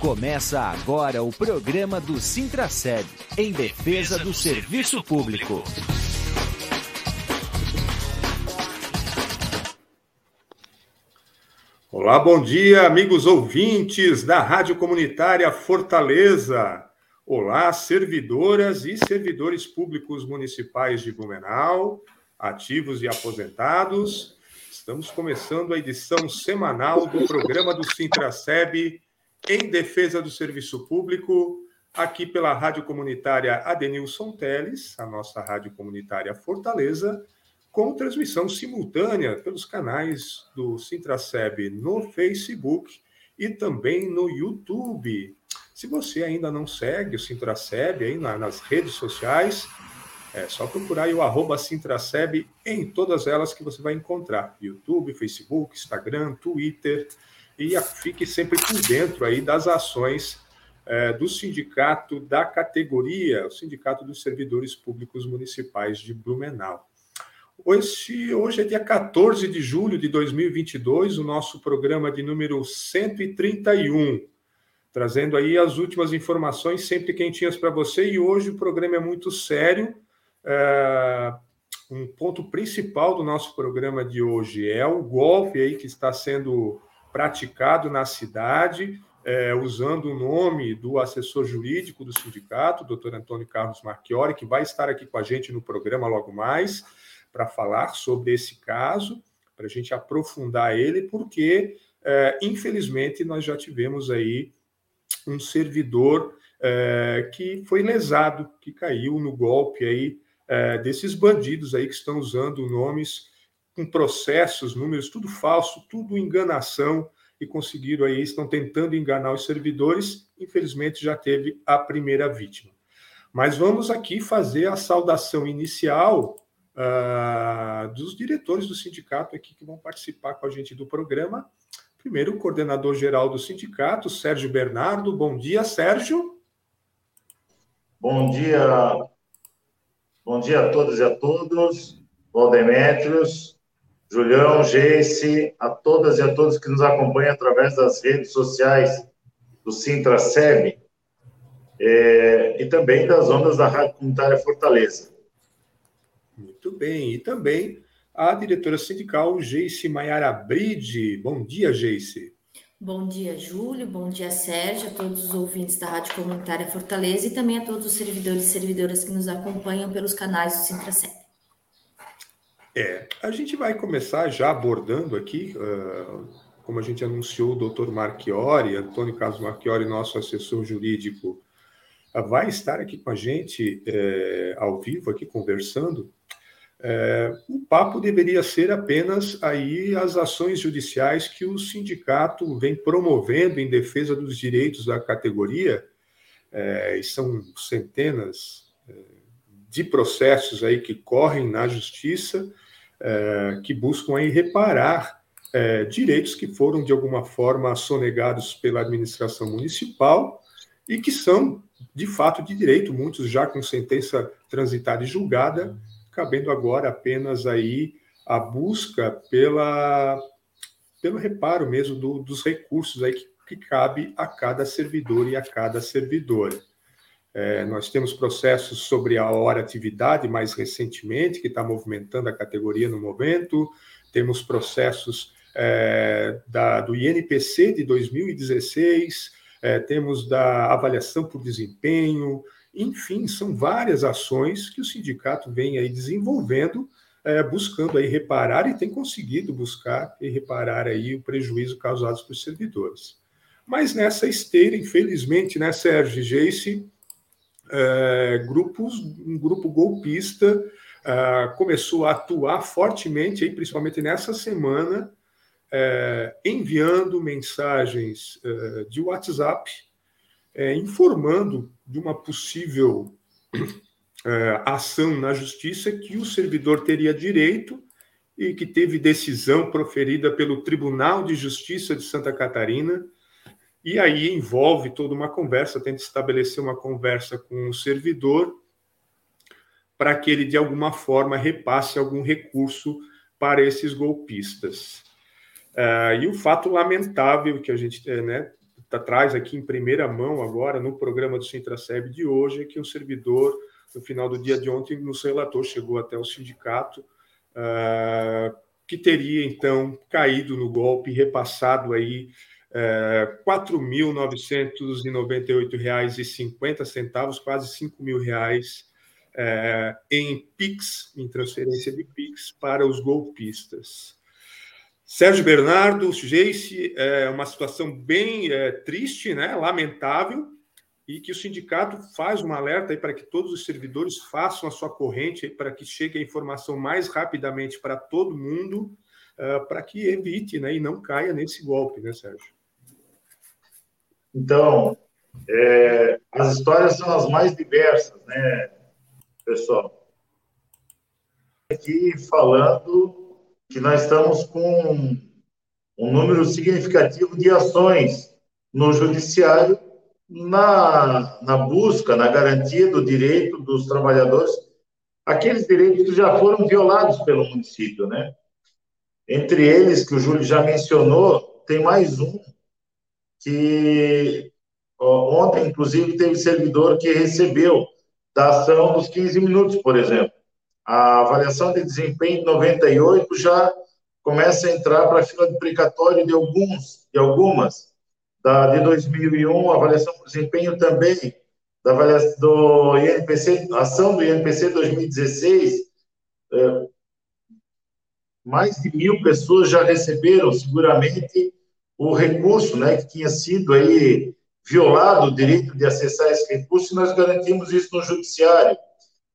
Começa agora o programa do Sintraceb, em defesa do serviço público. Olá, bom dia, amigos ouvintes da Rádio Comunitária Fortaleza. Olá, servidoras e servidores públicos municipais de Blumenau, ativos e aposentados. Estamos começando a edição semanal do programa do Sintraceb em defesa do serviço público, aqui pela Rádio Comunitária Adenilson Teles, a nossa Rádio Comunitária Fortaleza, com transmissão simultânea pelos canais do Sintraceb no Facebook e também no YouTube. Se você ainda não segue o Sintraceb aí nas redes sociais, é só procurar o arroba Sintraceb em todas elas que você vai encontrar. YouTube, Facebook, Instagram, Twitter, e fique sempre por dentro aí das ações é, do sindicato da categoria, o Sindicato dos Servidores Públicos Municipais de Blumenau. Hoje, hoje é dia 14 de julho de 2022, o nosso programa de número 131, trazendo aí as últimas informações sempre quentinhas para você. E hoje o programa é muito sério. É, um ponto principal do nosso programa de hoje é o golpe aí que está sendo praticado na cidade, é, usando o nome do assessor jurídico do sindicato, doutor Antônio Carlos Marchiori, que vai estar aqui com a gente no programa logo mais, para falar sobre esse caso, para a gente aprofundar ele, porque, é, infelizmente, nós já tivemos aí um servidor é, que foi lesado, que caiu no golpe aí é, desses bandidos aí que estão usando nomes com processos, números, tudo falso, tudo enganação, e conseguiram aí, estão tentando enganar os servidores. Infelizmente, já teve a primeira vítima. Mas vamos aqui fazer a saudação inicial uh, dos diretores do sindicato aqui que vão participar com a gente do programa. Primeiro, o coordenador geral do sindicato, Sérgio Bernardo. Bom dia, Sérgio. Bom dia. Bom dia a todas e a todos. Valdemétrios, Julião, Geice, a todas e a todos que nos acompanham através das redes sociais do Sintra-SEB é, e também das ondas da Rádio Comunitária Fortaleza. Muito bem. E também a diretora sindical Geice Maiara Bride. Bom dia, Geice. Bom dia, Júlio. Bom dia, Sérgio, a todos os ouvintes da Rádio Comunitária Fortaleza e também a todos os servidores e servidoras que nos acompanham pelos canais do Sintra-SEB. É, a gente vai começar já abordando aqui, uh, como a gente anunciou, o doutor Marchiori, Antônio Carlos Marchiori, nosso assessor jurídico, uh, vai estar aqui com a gente uh, ao vivo, aqui conversando. É, o papo deveria ser apenas aí as ações judiciais que o sindicato vem promovendo em defesa dos direitos da categoria, é, e são centenas de processos aí que correm na justiça, é, que buscam aí reparar é, direitos que foram de alguma forma sonegados pela administração municipal e que são de fato de direito, muitos já com sentença transitada e julgada, cabendo agora apenas aí a busca pela pelo reparo mesmo do, dos recursos aí que, que cabe a cada servidor e a cada servidora. É, nós temos processos sobre a hora atividade mais recentemente, que está movimentando a categoria no momento, temos processos é, da, do INPC de 2016, é, temos da avaliação por desempenho, enfim, são várias ações que o sindicato vem aí desenvolvendo, é, buscando aí reparar e tem conseguido buscar e reparar aí o prejuízo causado para os servidores. Mas nessa esteira, infelizmente, né, Sérgio Jace, é, grupos, um grupo golpista é, começou a atuar fortemente, aí, principalmente nessa semana, é, enviando mensagens é, de WhatsApp, informando de uma possível ação na justiça que o servidor teria direito e que teve decisão proferida pelo Tribunal de Justiça de Santa Catarina e aí envolve toda uma conversa, tenta estabelecer uma conversa com o servidor para que ele, de alguma forma, repasse algum recurso para esses golpistas. Uh, e o fato lamentável que a gente né, tá, traz aqui em primeira mão agora no programa do Sintraceb de hoje é que um servidor, no final do dia de ontem, nos relatou, chegou até o sindicato, uh, que teria então caído no golpe, repassado aí uh, R$ 4.998,50, quase R$ mil reais uh, em PIX, em transferência de PIX para os golpistas. Sérgio Bernardo, Geice, é uma situação bem é, triste, né, lamentável, e que o sindicato faz um alerta para que todos os servidores façam a sua corrente para que chegue a informação mais rapidamente para todo mundo, uh, para que evite né, e não caia nesse golpe, né, Sérgio? Então, é, as histórias são as mais diversas, né, pessoal? Aqui falando que nós estamos com um número significativo de ações no judiciário na, na busca, na garantia do direito dos trabalhadores, aqueles direitos que já foram violados pelo município, né? Entre eles, que o Júlio já mencionou, tem mais um, que ó, ontem, inclusive, teve servidor que recebeu da ação dos 15 minutos, por exemplo. A avaliação de desempenho de 98 já começa a entrar para a fila de precatório de alguns, de algumas. Da de 2001, a avaliação de desempenho também da avaliação do INPC, ação do INPC 2016, é, mais de mil pessoas já receberam seguramente o recurso, né, que tinha sido aí violado o direito de acessar esse recurso, e nós garantimos isso no judiciário.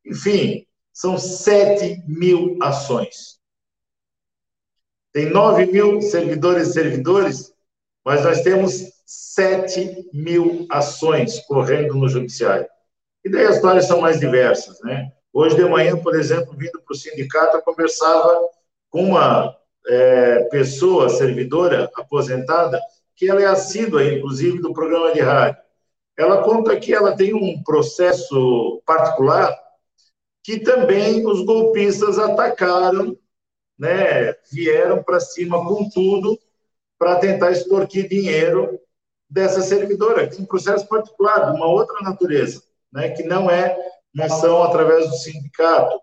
Enfim, são 7 mil ações. Tem 9 mil servidores e servidores, mas nós temos 7 mil ações correndo no judiciário. E daí as histórias são mais diversas, né? Hoje de manhã, por exemplo, vindo para o sindicato, eu conversava com uma é, pessoa, servidora, aposentada, que ela é assídua, inclusive, do programa de rádio. Ela conta que ela tem um processo particular que também os golpistas atacaram, né, vieram para cima com tudo para tentar extorquir dinheiro dessa servidora, tem um processo particular, de uma outra natureza, né, que não é uma ação através do sindicato.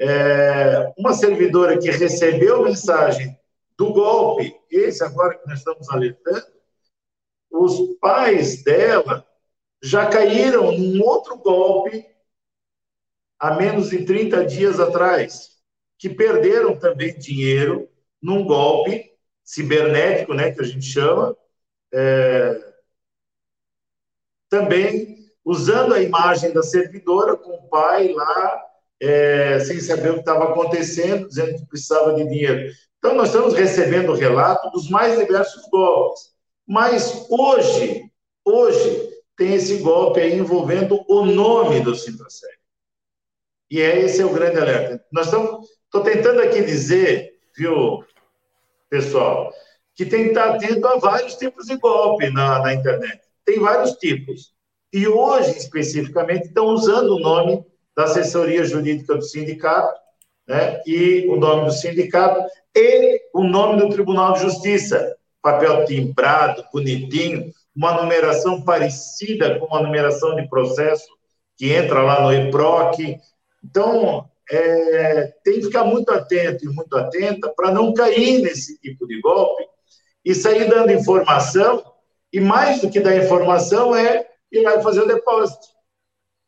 É, uma servidora que recebeu mensagem do golpe, esse agora que nós estamos alertando, os pais dela já caíram num outro golpe há menos de 30 dias atrás, que perderam também dinheiro num golpe cibernético, né, que a gente chama, é, também usando a imagem da servidora com o pai lá, é, sem saber o que estava acontecendo, dizendo que precisava de dinheiro. Então, nós estamos recebendo relato dos mais diversos golpes. Mas hoje, hoje, tem esse golpe aí envolvendo o nome do Sintraceg. E é, esse é o grande alerta. Nós estamos, estou tentando aqui dizer, viu, pessoal, que tem estar atento a vários tipos de golpe na, na internet. Tem vários tipos. E hoje, especificamente, estão usando o nome da assessoria jurídica do sindicato, né, e o nome do sindicato, e o nome do Tribunal de Justiça. Papel timbrado, bonitinho, uma numeração parecida com a numeração de processo que entra lá no EPROC, então, é, tem que ficar muito atento e muito atenta para não cair nesse tipo de golpe e sair dando informação, e mais do que dar informação é ir lá e fazer o depósito,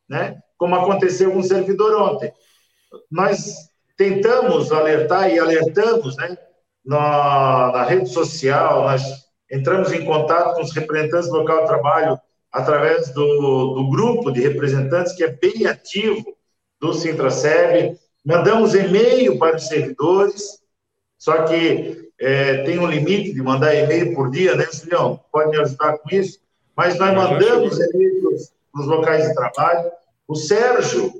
né? Como aconteceu com o servidor ontem. Nós tentamos alertar e alertamos né, na, na rede social, nós entramos em contato com os representantes do local de trabalho através do, do grupo de representantes, que é bem ativo, do Sintraceb, mandamos e-mail para os servidores, só que é, tem um limite de mandar e-mail por dia, né, Julião? Pode me ajudar com isso? Mas nós mandamos e-mails para os locais de trabalho. O Sérgio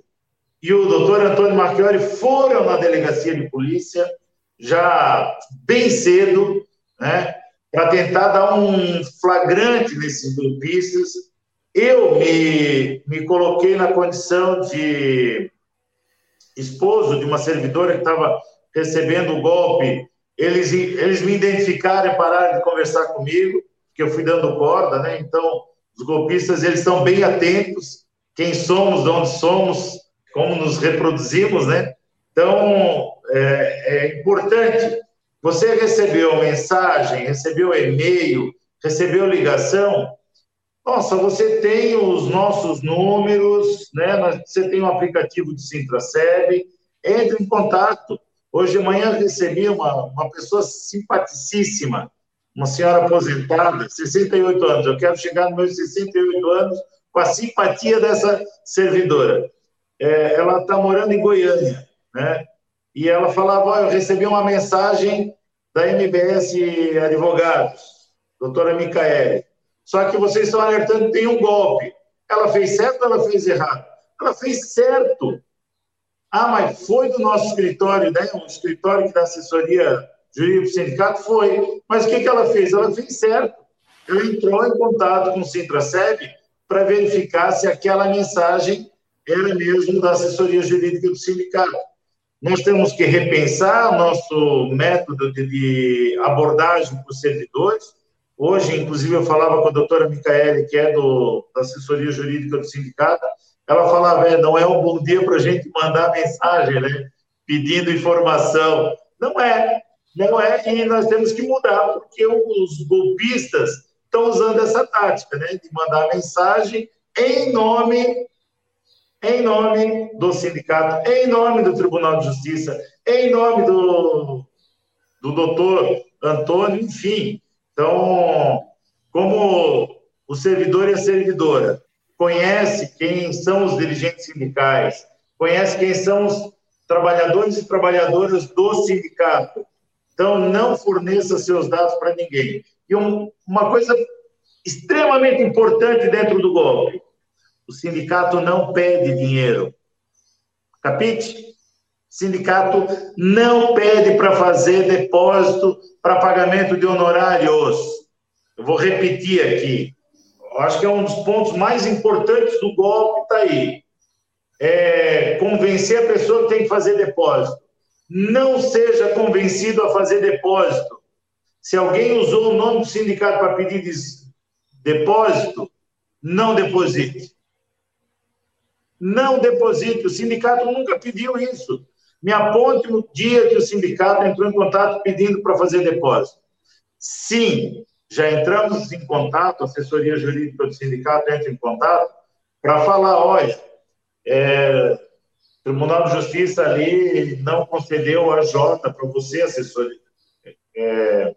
e o doutor Antônio Marchiori foram na delegacia de polícia já bem cedo, né, para tentar dar um flagrante nesses golpistas eu me, me coloquei na condição de esposo de uma servidora que estava recebendo o golpe. Eles, eles me identificaram e pararam de conversar comigo, que porque eu fui dando corda, né? Então, os golpistas, eles estão bem atentos, quem somos, de onde somos, como nos reproduzimos, né? Então, é, é importante. Você recebeu mensagem, recebeu e-mail, recebeu ligação, nossa, você tem os nossos números, né? Você tem o um aplicativo do Sintraceb, entre em contato. Hoje de manhã recebi uma, uma pessoa simpaticíssima, uma senhora aposentada, 68 anos. Eu quero chegar nos meus 68 anos com a simpatia dessa servidora. É, ela está morando em Goiânia, né? E ela falava: oh, eu recebi uma mensagem da MBS Advogados, doutora Micaele. Só que vocês estão alertando que tem um golpe. Ela fez certo ou ela fez errado? Ela fez certo. Ah, mas foi do nosso escritório, né? Um escritório dá assessoria jurídica do sindicato? Foi. Mas o que, que ela fez? Ela fez certo. Ela entrou em contato com o Sintraceb para verificar se aquela mensagem era mesmo da assessoria jurídica do sindicato. Nós temos que repensar nosso método de, de abordagem para os servidores, Hoje, inclusive, eu falava com a doutora Micaele, que é do, da assessoria jurídica do sindicato, ela falava, é, não é um bom dia para a gente mandar mensagem, né? Pedindo informação. Não é, não é, e nós temos que mudar, porque os golpistas estão usando essa tática, né? De mandar mensagem em nome, em nome do sindicato, em nome do Tribunal de Justiça, em nome do, do doutor Antônio, enfim. Então, como o servidor e a servidora conhece quem são os dirigentes sindicais, conhece quem são os trabalhadores e trabalhadoras do sindicato. Então, não forneça seus dados para ninguém. E um, uma coisa extremamente importante dentro do golpe: o sindicato não pede dinheiro. Capite? Sindicato não pede para fazer depósito para pagamento de honorários. Eu vou repetir aqui. Eu acho que é um dos pontos mais importantes do golpe, está aí. É convencer a pessoa que tem que fazer depósito. Não seja convencido a fazer depósito. Se alguém usou o nome do sindicato para pedir depósito, não deposite. Não deposite. O sindicato nunca pediu isso. Me aponte o dia que o sindicato entrou em contato pedindo para fazer depósito. Sim, já entramos em contato, a assessoria jurídica do sindicato entra em contato para falar, olha, é, o Tribunal de Justiça ali não concedeu a J para você, assessoria, é,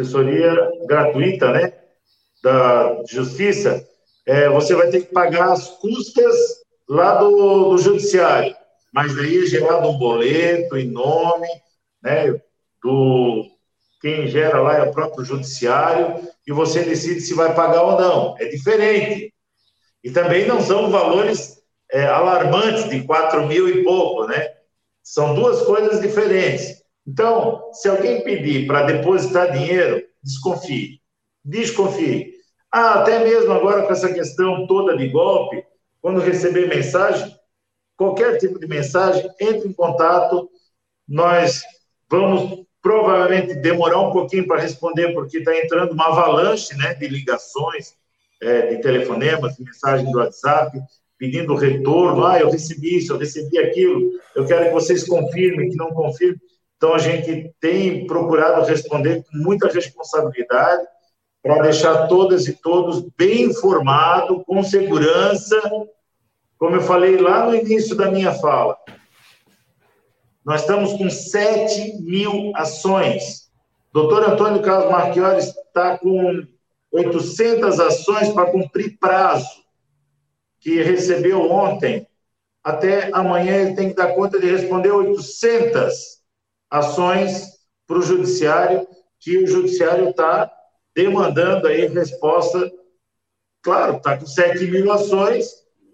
assessoria gratuita, né, da Justiça, é, você vai ter que pagar as custas lá do, do Judiciário mas daí é gerado um boleto em nome né, do quem gera lá é o próprio judiciário e você decide se vai pagar ou não. É diferente. E também não são valores é, alarmantes de 4 mil e pouco, né? São duas coisas diferentes. Então, se alguém pedir para depositar dinheiro, desconfie. Desconfie. Ah, até mesmo agora com essa questão toda de golpe, quando receber mensagem, qualquer tipo de mensagem, entre em contato. Nós vamos provavelmente demorar um pouquinho para responder, porque está entrando uma avalanche né, de ligações, é, de telefonemas, de mensagens do WhatsApp, pedindo retorno. Ah, eu recebi isso, eu recebi aquilo, eu quero que vocês confirmem, que não confirmem. Então, a gente tem procurado responder com muita responsabilidade para deixar todas e todos bem informados, com segurança, como eu falei lá no início da minha fala, nós estamos com 7 mil ações. Doutor Antônio Carlos Marchiori está com 800 ações para cumprir prazo, que recebeu ontem. Até amanhã ele tem que dar conta de responder 800 ações para o Judiciário, que o Judiciário está demandando aí resposta. Claro, está com 7 mil ações,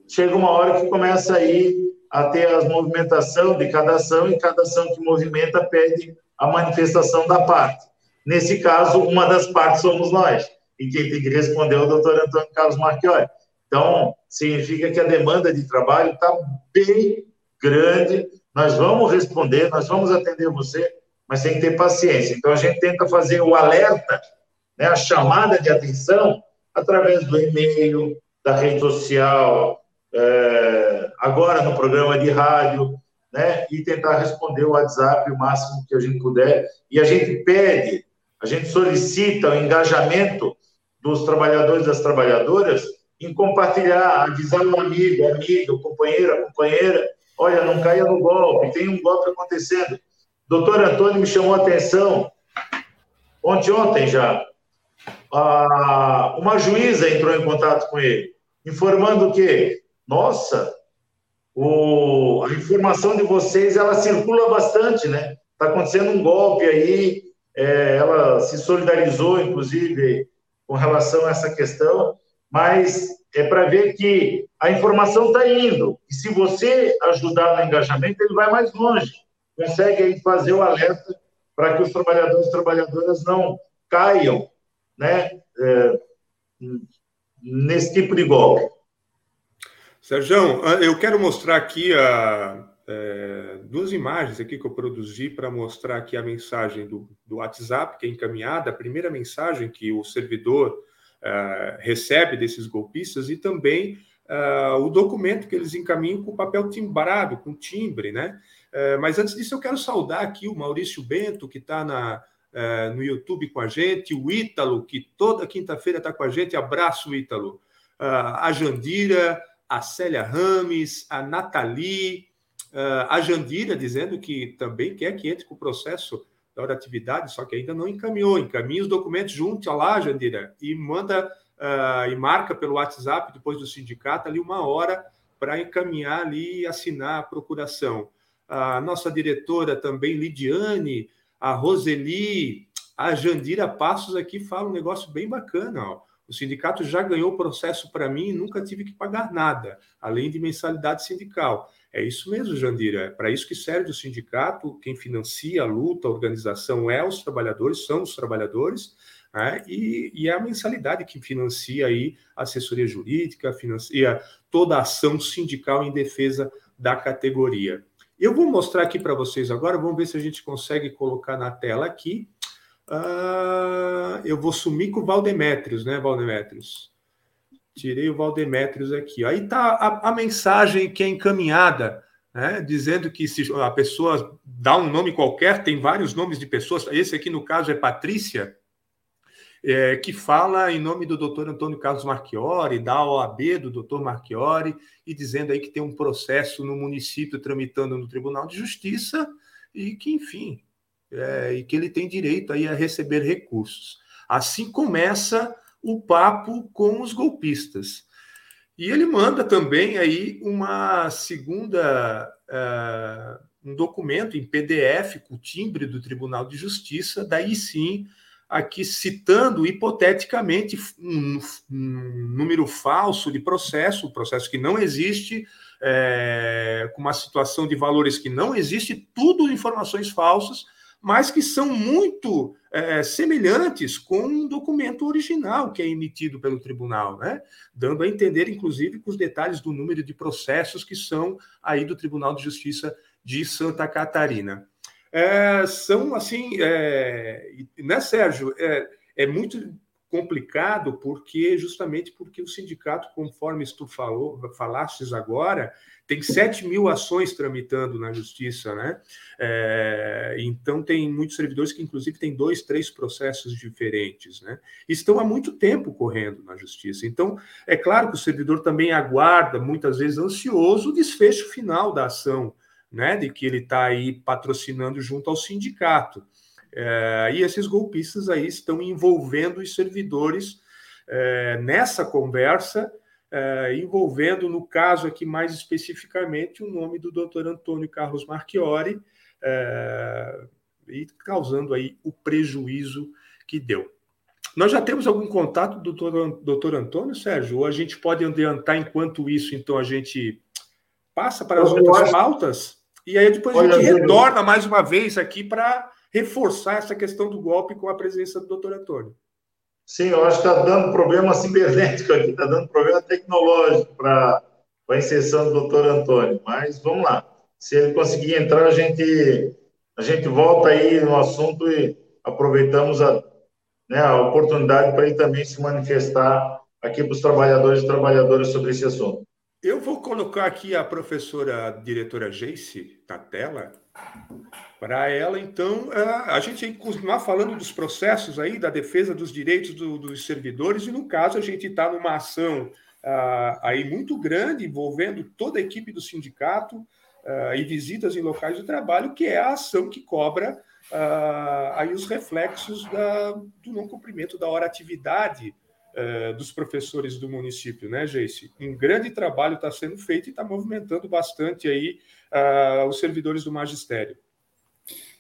chega uma hora que começa aí a ter a movimentação de cada ação e cada ação que movimenta pede a manifestação da parte. Nesse caso, uma das partes somos nós. E quem tem que responder é o doutor Antônio Carlos Marchiori. Então, significa que a demanda de trabalho está bem grande. Nós vamos responder, nós vamos atender você, mas tem que ter paciência. Então, a gente tenta fazer o alerta né, a chamada de atenção através do e-mail, da rede social, é, agora no programa de rádio, né, e tentar responder o WhatsApp o máximo que a gente puder. E a gente pede, a gente solicita o engajamento dos trabalhadores e das trabalhadoras em compartilhar, avisar o amigo, amiga, o companheiro, a companheira, olha, não caia no golpe, tem um golpe acontecendo. Doutor Antônio me chamou a atenção, ontem, ontem já, uma juíza entrou em contato com ele, informando que, nossa, o, a informação de vocês, ela circula bastante, né? Está acontecendo um golpe aí, é, ela se solidarizou, inclusive, com relação a essa questão, mas é para ver que a informação está indo. E se você ajudar no engajamento, ele vai mais longe. Consegue aí fazer o alerta para que os trabalhadores e trabalhadoras não caiam né, é, nesse tipo de golpe. Sérgio, eu quero mostrar aqui a, é, duas imagens aqui que eu produzi para mostrar aqui a mensagem do, do WhatsApp que é encaminhada, a primeira mensagem que o servidor uh, recebe desses golpistas e também uh, o documento que eles encaminham com papel timbrado, com timbre, né? Uh, mas antes disso, eu quero saudar aqui o Maurício Bento, que está no YouTube com a gente, o Ítalo, que toda quinta-feira está com a gente. Abraço, Ítalo. a Jandira, a Célia Rames, a Nathalie, a Jandira dizendo que também quer que entre com o processo da atividade, só que ainda não encaminhou. Encaminha os documentos junto lá, Jandira, e manda uh, e marca pelo WhatsApp, depois do sindicato, ali uma hora para encaminhar ali e assinar a procuração. A nossa diretora também, Lidiane, a Roseli, a Jandira Passos aqui fala um negócio bem bacana. Ó. O sindicato já ganhou o processo para mim e nunca tive que pagar nada, além de mensalidade sindical. É isso mesmo, Jandira. É para isso que serve o sindicato. Quem financia a luta, a organização é os trabalhadores, são os trabalhadores, né? e, e é a mensalidade que financia aí a assessoria jurídica, financia toda a ação sindical em defesa da categoria. Eu vou mostrar aqui para vocês agora, vamos ver se a gente consegue colocar na tela aqui. Uh, eu vou sumir com o Valdemétrios, né, Valdemétrios? Tirei o Valdemétrios aqui. Aí está a, a, mensagem que é encaminhada, né, dizendo que se a pessoa dá um nome qualquer, tem vários nomes de pessoas, esse aqui no caso é Patrícia, é, que fala em nome do doutor Antônio Carlos Marchiori, da OAB do doutor Marchiori, e dizendo aí que tem um processo no município tramitando no Tribunal de Justiça e que, enfim, é, e que ele tem direito aí a receber recursos. Assim começa o papo com os golpistas. E ele manda também aí uma segunda, uh, um documento em PDF com o timbre do Tribunal de Justiça, daí sim, aqui citando hipoteticamente um, um número falso de processo, processo que não existe, é, com uma situação de valores que não existe, tudo informações falsas, mas que são muito é, semelhantes com um documento original que é emitido pelo tribunal, né? dando a entender, inclusive, com os detalhes do número de processos que são aí do Tribunal de Justiça de Santa Catarina. É, são assim, é, né, Sérgio? É, é muito complicado porque justamente porque o sindicato, conforme tu falou, falastes agora, tem 7 mil ações tramitando na justiça, né? É, então tem muitos servidores que, inclusive, têm dois, três processos diferentes, né? Estão há muito tempo correndo na justiça. Então, é claro que o servidor também aguarda, muitas vezes ansioso, o desfecho final da ação, né? De que ele está aí patrocinando junto ao sindicato. É, e esses golpistas aí estão envolvendo os servidores é, nessa conversa é, envolvendo, no caso aqui mais especificamente, o nome do doutor Antônio Carlos Marchiori, é, e causando aí o prejuízo que deu. Nós já temos algum contato do doutor, doutor Antônio, Sérgio? Ou a gente pode adiantar enquanto isso, então a gente passa para as outras acho... pautas? E aí depois a gente retorna mais uma vez aqui para reforçar essa questão do golpe com a presença do doutor Antônio. Sim, eu acho que está dando problema cibernético aqui, está dando problema tecnológico para a inserção do doutor Antônio. Mas vamos lá. Se ele conseguir entrar, a gente, a gente volta aí no assunto e aproveitamos a, né, a oportunidade para ele também se manifestar aqui para os trabalhadores e trabalhadoras sobre esse assunto. Eu vou colocar aqui a professora diretora Jace na tela, para ela, então, a gente continuar falando dos processos aí, da defesa dos direitos do, dos servidores, e no caso a gente está numa ação aí muito grande, envolvendo toda a equipe do sindicato e visitas em locais de trabalho, que é a ação que cobra aí os reflexos da, do não cumprimento da hora atividade uh, dos professores do município, né, Geice? Um grande trabalho está sendo feito e está movimentando bastante aí uh, os servidores do magistério.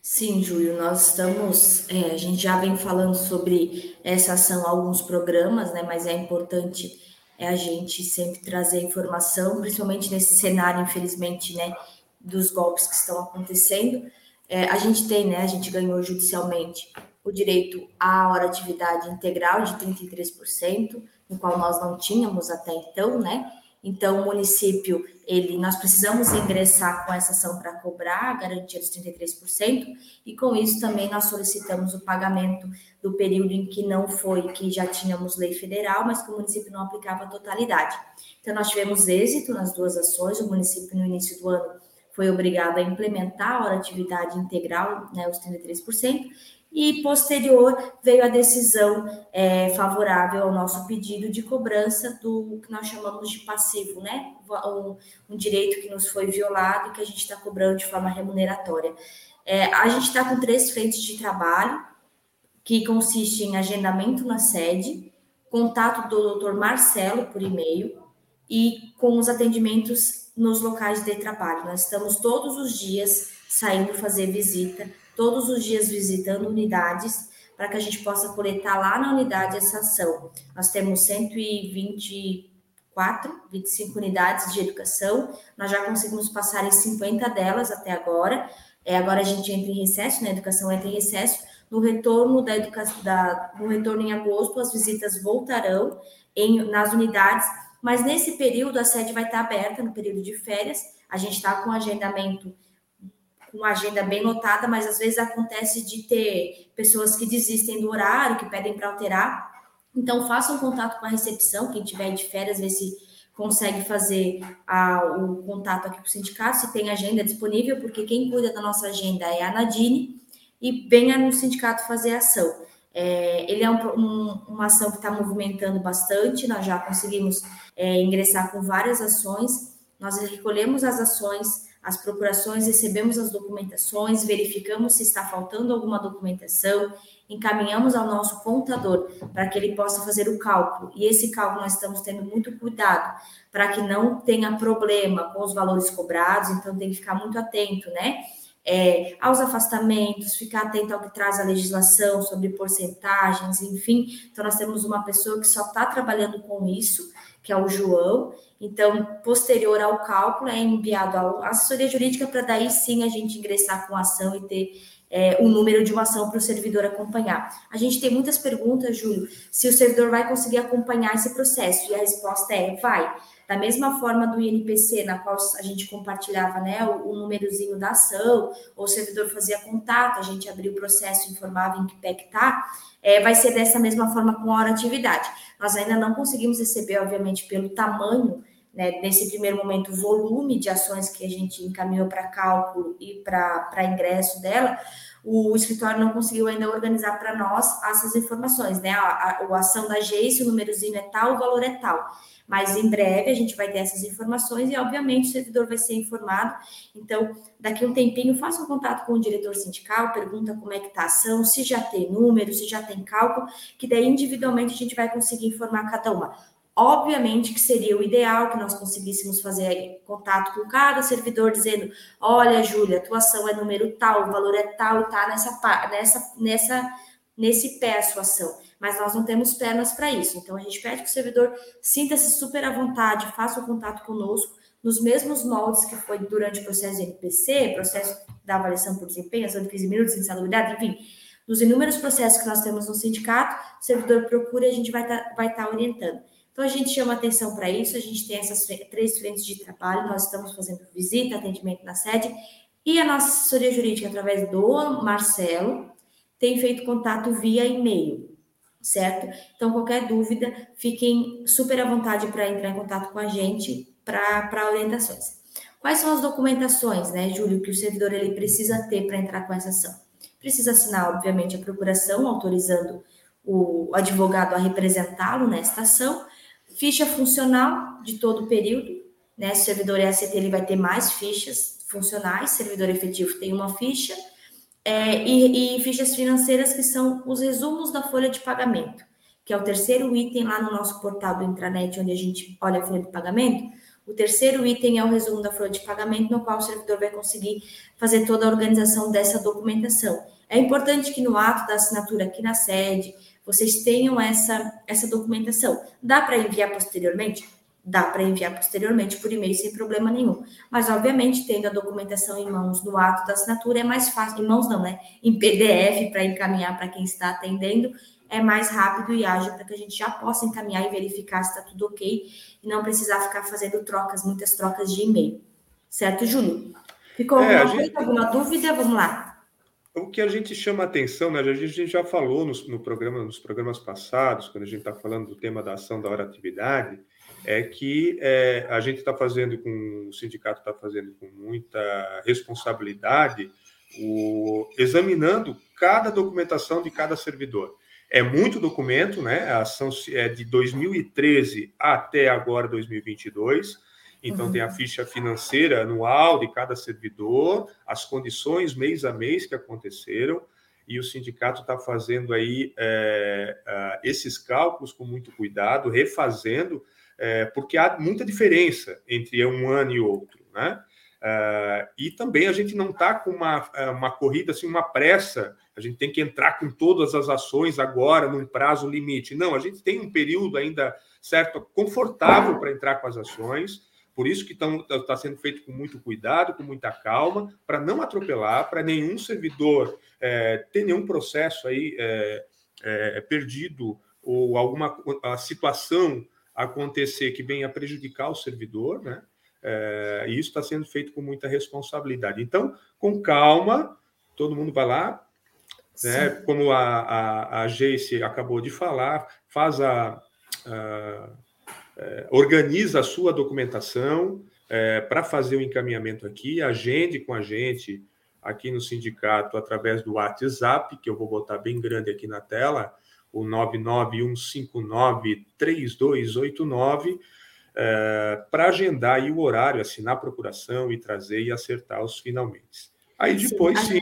Sim, Júlio, nós estamos, é, a gente já vem falando sobre essa ação alguns programas, né, mas é importante é, a gente sempre trazer informação, principalmente nesse cenário, infelizmente, né, dos golpes que estão acontecendo, é, a gente tem, né? A gente ganhou judicialmente o direito à hora atividade integral de 33%, no qual nós não tínhamos até então, né? Então, o município, ele, nós precisamos ingressar com essa ação para cobrar a garantia dos 33%, e com isso também nós solicitamos o pagamento do período em que não foi, que já tínhamos lei federal, mas que o município não aplicava a totalidade. Então, nós tivemos êxito nas duas ações, o município no início do ano foi obrigado a implementar a hora atividade integral, né, os 33%, e posterior veio a decisão é, favorável ao nosso pedido de cobrança do que nós chamamos de passivo, né? Um, um direito que nos foi violado e que a gente está cobrando de forma remuneratória. É, a gente está com três frentes de trabalho, que consiste em agendamento na sede, contato do doutor Marcelo por e-mail e com os atendimentos nos locais de trabalho. Nós estamos todos os dias saindo fazer visita, todos os dias visitando unidades para que a gente possa coletar lá na unidade essa ação. Nós temos 124, 25 unidades de educação, nós já conseguimos passar em 50 delas até agora. É, agora a gente entra em recesso, né? A educação entra em recesso. No retorno da educação, da, no retorno em agosto, as visitas voltarão em, nas unidades mas nesse período a sede vai estar aberta no período de férias. A gente está com agendamento, com a agenda bem lotada, mas às vezes acontece de ter pessoas que desistem do horário, que pedem para alterar. Então façam contato com a recepção, quem tiver de férias, ver se consegue fazer a, o contato aqui com o sindicato, se tem agenda disponível, porque quem cuida da nossa agenda é a Nadine, e venha no sindicato fazer ação. É, ele é um, um, uma ação que está movimentando bastante, nós já conseguimos é, ingressar com várias ações, nós recolhemos as ações, as procurações, recebemos as documentações, verificamos se está faltando alguma documentação, encaminhamos ao nosso contador para que ele possa fazer o cálculo. E esse cálculo nós estamos tendo muito cuidado para que não tenha problema com os valores cobrados, então tem que ficar muito atento, né? é, aos afastamentos, ficar atento ao que traz a legislação sobre porcentagens, enfim. Então, nós temos uma pessoa que só está trabalhando com isso, que é o João. Então, posterior ao cálculo, é enviado à assessoria jurídica para daí sim a gente ingressar com a ação e ter é, o número de uma ação para o servidor acompanhar. A gente tem muitas perguntas, Júlio, se o servidor vai conseguir acompanhar esse processo, e a resposta é vai. Da mesma forma do INPC, na qual a gente compartilhava né, o, o númerozinho da ação, ou o servidor fazia contato, a gente abria o processo, informava em que que está, é, vai ser dessa mesma forma com a hora atividade. Nós ainda não conseguimos receber, obviamente, pelo tamanho né, nesse primeiro momento, o volume de ações que a gente encaminhou para cálculo e para ingresso dela, o escritório não conseguiu ainda organizar para nós essas informações, né? A, a, a ação da GEIS, o númerozinho é tal, o valor é tal. Mas em breve a gente vai ter essas informações e, obviamente, o servidor vai ser informado. Então, daqui um tempinho, faça um contato com o diretor sindical, pergunta como é que está a ação, se já tem número, se já tem cálculo, que daí individualmente a gente vai conseguir informar cada uma. Obviamente que seria o ideal que nós conseguíssemos fazer contato com cada servidor dizendo: olha, Júlia, tua ação é número tal, o valor é tal e tá nessa, nessa, nessa, nesse pé a sua ação mas nós não temos pernas para isso. Então a gente pede que o servidor sinta-se super à vontade, faça o contato conosco nos mesmos moldes que foi durante o processo de NPC, processo da avaliação por desempenho, ação de 15 minutos, insalubridade, enfim, dos inúmeros processos que nós temos no sindicato, o servidor procura e a gente vai estar tá, vai tá orientando. Então, a gente chama atenção para isso, a gente tem essas três frentes de trabalho, nós estamos fazendo visita, atendimento na sede, e a nossa assessoria jurídica, através do Marcelo, tem feito contato via e-mail. certo? Então, qualquer dúvida, fiquem super à vontade para entrar em contato com a gente para orientações. Quais são as documentações, né, Júlio, que o servidor ele precisa ter para entrar com essa ação? Precisa assinar, obviamente, a procuração, autorizando o advogado a representá-lo nesta ação, ficha funcional de todo o período, né? O servidor é ele vai ter mais fichas funcionais, servidor efetivo tem uma ficha, é, e, e fichas financeiras que são os resumos da folha de pagamento, que é o terceiro item lá no nosso portal do intranet, onde a gente olha a folha de pagamento. O terceiro item é o resumo da folha de pagamento, no qual o servidor vai conseguir fazer toda a organização dessa documentação. É importante que no ato da assinatura aqui na sede, vocês tenham essa, essa documentação. Dá para enviar posteriormente? dá para enviar posteriormente por e-mail sem problema nenhum. Mas, obviamente, tendo a documentação em mãos no ato da assinatura, é mais fácil, em mãos não, né? Em PDF, para encaminhar para quem está atendendo, é mais rápido e ágil para que a gente já possa encaminhar e verificar se está tudo ok e não precisar ficar fazendo trocas, muitas trocas de e-mail. Certo, Júlio? Ficou é, alguma, gente... alguma dúvida? Vamos lá. O que a gente chama atenção, né? A gente já falou no, no programa, nos programas passados, quando a gente está falando do tema da ação da hora atividade, é que é, a gente está fazendo com o sindicato está fazendo com muita responsabilidade, o, examinando cada documentação de cada servidor. É muito documento, né? A ação é de 2013 até agora 2022. Então uhum. tem a ficha financeira anual de cada servidor, as condições mês a mês que aconteceram e o sindicato está fazendo aí é, é, esses cálculos com muito cuidado, refazendo é, porque há muita diferença entre um ano e outro, né? Uh, e também a gente não está com uma, é, uma corrida, assim, uma pressa, a gente tem que entrar com todas as ações agora, num prazo limite. Não, a gente tem um período ainda certo, confortável para entrar com as ações, por isso que está sendo feito com muito cuidado, com muita calma, para não atropelar, para nenhum servidor é, ter nenhum processo aí é, é, perdido ou alguma situação acontecer que venha prejudicar o servidor, né? É, e isso está sendo feito com muita responsabilidade. Então, com calma, todo mundo vai lá, né? Como a, a, a Jace acabou de falar, faz a, a é, organiza a sua documentação é, para fazer o encaminhamento aqui, agende com a gente aqui no sindicato através do WhatsApp, que eu vou botar bem grande aqui na tela, o 991593289, é, para agendar aí o horário, assinar a procuração e trazer e acertar os finalmente. Aí depois, sim,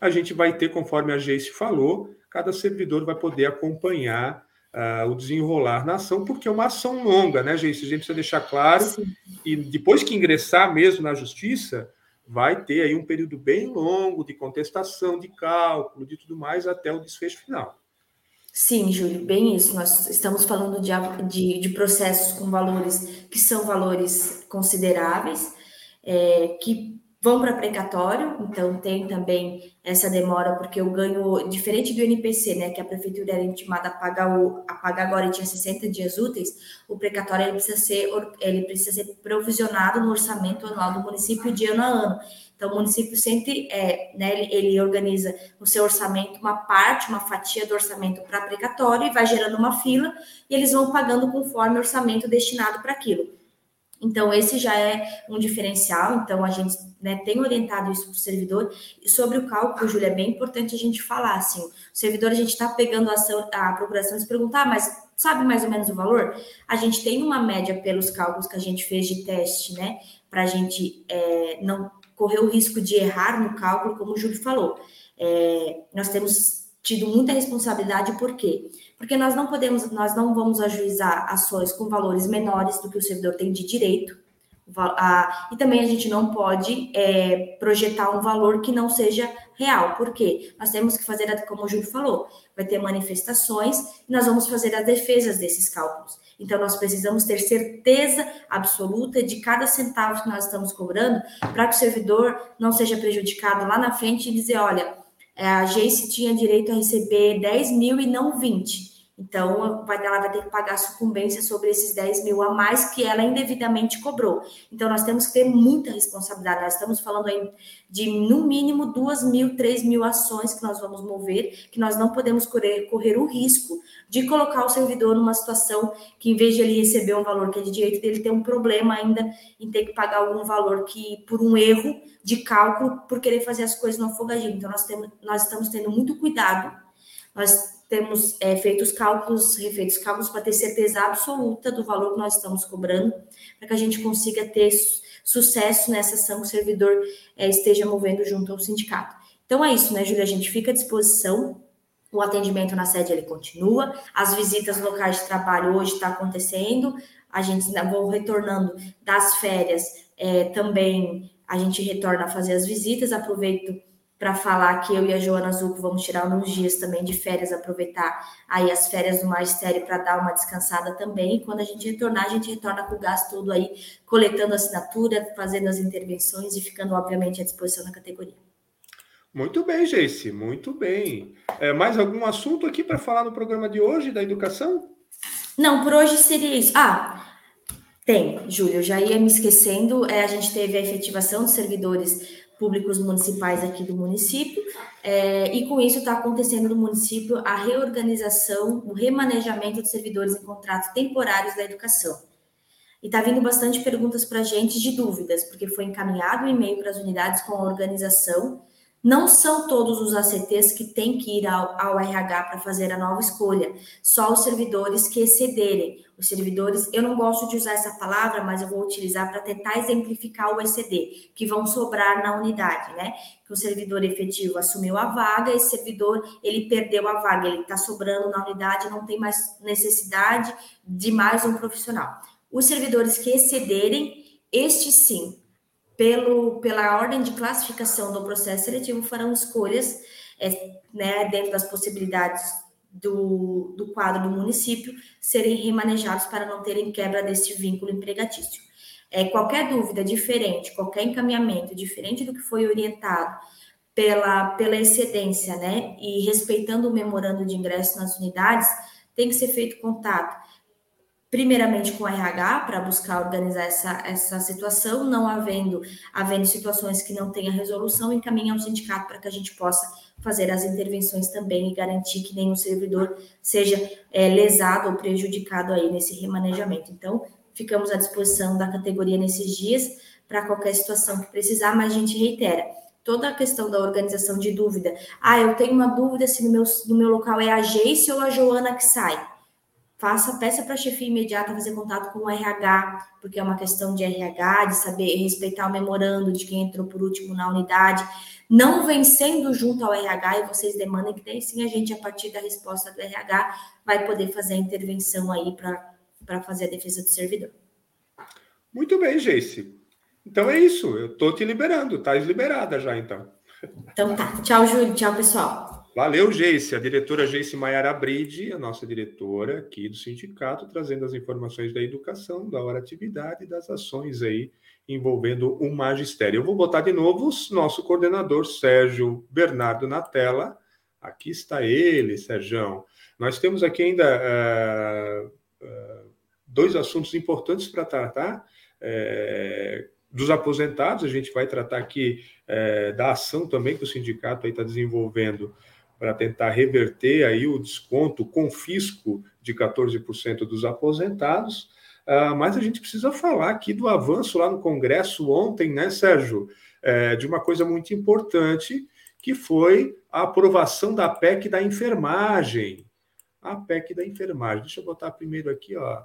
a gente vai ter, conforme a Geice falou, cada servidor vai poder acompanhar uh, o desenrolar na ação, porque é uma ação longa, né, Geice? A gente precisa deixar claro. Sim. E depois que ingressar mesmo na justiça, vai ter aí um período bem longo de contestação, de cálculo, de tudo mais, até o desfecho final. Sim, Júlio, bem isso. Nós estamos falando de, de, de processos com valores que são valores consideráveis, é, que vão para precatório, então tem também essa demora, porque eu ganho, diferente do NPC, né, que a prefeitura era intimada a pagar, o, a pagar agora e tinha 60 dias úteis, o precatório ele precisa, ser, ele precisa ser provisionado no orçamento anual do município de ano a ano. Então, o município sempre, é, né, ele, ele, organiza no seu orçamento uma parte, uma fatia do orçamento para precatório e vai gerando uma fila e eles vão pagando conforme o orçamento destinado para aquilo. Então, esse já é um diferencial. Então, a gente né, tem orientado isso para o servidor. E sobre o cálculo, Júlia, é bem importante a gente falar. Assim, o servidor, a gente está pegando a, ação, a procuração e se perguntar, ah, mas sabe mais ou menos o valor? A gente tem uma média pelos cálculos que a gente fez de teste, né? Para a gente é, não correr o risco de errar no cálculo, como o Júlio falou. É, nós temos tido muita responsabilidade, por quê? Porque nós não podemos, nós não vamos ajuizar ações com valores menores do que o servidor tem de direito, e também a gente não pode é, projetar um valor que não seja real. Por quê? Nós temos que fazer, como o Júlio falou, vai ter manifestações e nós vamos fazer as defesas desses cálculos. Então, nós precisamos ter certeza absoluta de cada centavo que nós estamos cobrando para que o servidor não seja prejudicado lá na frente e dizer, olha, a Jace tinha direito a receber 10 mil e não 20. Então, ela vai ter que pagar sucumbência sobre esses 10 mil a mais que ela indevidamente cobrou. Então, nós temos que ter muita responsabilidade. Nós estamos falando aí de, no mínimo, 2 mil, 3 mil ações que nós vamos mover, que nós não podemos correr, correr o risco de colocar o servidor numa situação que, em vez de ele receber um valor que é de direito dele, ter um problema ainda em ter que pagar algum valor que, por um erro de cálculo, por querer fazer as coisas no afogadinho. Então, nós, temos, nós estamos tendo muito cuidado. Nós temos é, feito os cálculos, refeitos cálculos para ter certeza absoluta do valor que nós estamos cobrando, para que a gente consiga ter sucesso nessa ação que o servidor é, esteja movendo junto ao sindicato. Então é isso, né, Júlia? A gente fica à disposição. O atendimento na sede ele continua, as visitas locais de trabalho hoje está acontecendo, a gente vou retornando das férias é, também a gente retorna a fazer as visitas. Aproveito para falar que eu e a Joana Zuco vamos tirar uns dias também de férias, aproveitar aí as férias do magistério para dar uma descansada também. E quando a gente retornar, a gente retorna com o gás todo aí, coletando assinatura, fazendo as intervenções e ficando, obviamente, à disposição da categoria. Muito bem, Geice, muito bem. É, mais algum assunto aqui para falar no programa de hoje da educação? Não, por hoje seria isso. Ah, tem, Júlio, eu já ia me esquecendo. É, a gente teve a efetivação dos servidores públicos municipais aqui do município, é, e com isso está acontecendo no município a reorganização, o remanejamento de servidores em contratos temporários da educação. E está vindo bastante perguntas para a gente de dúvidas, porque foi encaminhado um e-mail para as unidades com a organização não são todos os ACTs que têm que ir ao, ao RH para fazer a nova escolha, só os servidores que excederem. Os servidores, eu não gosto de usar essa palavra, mas eu vou utilizar para tentar exemplificar o ECD, que vão sobrar na unidade, né? Que o servidor efetivo assumiu a vaga, esse servidor ele perdeu a vaga, ele está sobrando na unidade, não tem mais necessidade de mais um profissional. Os servidores que excederem, estes sim, pelo, pela ordem de classificação do processo seletivo, farão escolhas é, né, dentro das possibilidades do, do quadro do município serem remanejados para não terem quebra desse vínculo empregatício. É, qualquer dúvida diferente, qualquer encaminhamento diferente do que foi orientado pela, pela excedência, né, e respeitando o memorando de ingresso nas unidades, tem que ser feito contato primeiramente com o RH para buscar organizar essa, essa situação, não havendo, havendo situações que não tenha resolução, encaminha ao sindicato para que a gente possa fazer as intervenções também e garantir que nenhum servidor seja é, lesado ou prejudicado aí nesse remanejamento. Então, ficamos à disposição da categoria nesses dias para qualquer situação que precisar, mas a gente reitera, toda a questão da organização de dúvida. Ah, eu tenho uma dúvida se no meu, no meu local é a Geice ou a Joana que sai faça, peça para a chefia imediata fazer contato com o RH, porque é uma questão de RH, de saber respeitar o memorando de quem entrou por último na unidade, não vencendo junto ao RH, e vocês demandem que tem sim a gente, a partir da resposta do RH, vai poder fazer a intervenção aí para fazer a defesa do servidor. Muito bem, Geice. Então é isso, eu estou te liberando, estás liberada já então. Então tá, tchau, Júlio, tchau, pessoal. Valeu, Geice. A diretora Geice Maiara Bride, a nossa diretora aqui do sindicato, trazendo as informações da educação, da hora atividade e das ações aí envolvendo o magistério. Eu vou botar de novo o nosso coordenador Sérgio Bernardo na tela. Aqui está ele, Sérgio. Nós temos aqui ainda uh, uh, dois assuntos importantes para tratar. Uh, dos aposentados, a gente vai tratar aqui da ação também que o sindicato está desenvolvendo para tentar reverter aí o desconto, o confisco de 14% dos aposentados. Uh, mas a gente precisa falar aqui do avanço lá no Congresso ontem, né, Sérgio? É, de uma coisa muito importante, que foi a aprovação da PEC da enfermagem. A PEC da enfermagem. Deixa eu botar primeiro aqui, ó.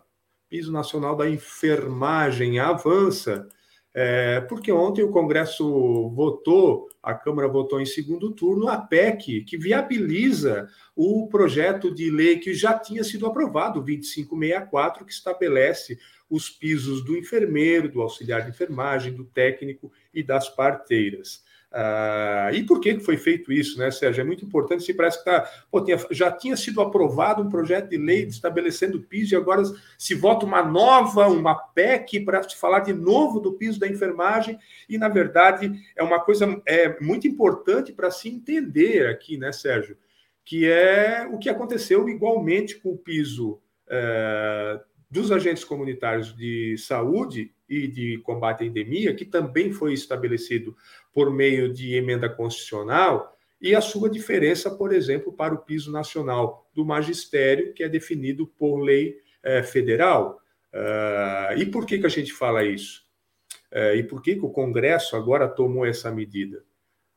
Piso Nacional da Enfermagem avança é, porque ontem o Congresso votou, a Câmara votou em segundo turno a PEC, que viabiliza o projeto de lei que já tinha sido aprovado, o 2564, que estabelece os pisos do enfermeiro, do auxiliar de enfermagem, do técnico e das parteiras. Ah, e por que foi feito isso, né, Sérgio? É muito importante, se parece que tá, pô, tinha, já tinha sido aprovado um projeto de lei estabelecendo o piso, e agora se vota uma nova, uma PEC para se falar de novo do piso da enfermagem, e na verdade é uma coisa é, muito importante para se entender aqui, né, Sérgio? que é o que aconteceu igualmente com o piso é, dos agentes comunitários de saúde e de combate à endemia, que também foi estabelecido por meio de emenda constitucional, e a sua diferença, por exemplo, para o piso nacional do magistério, que é definido por lei é, federal. Uh, e por que, que a gente fala isso? Uh, e por que, que o Congresso agora tomou essa medida?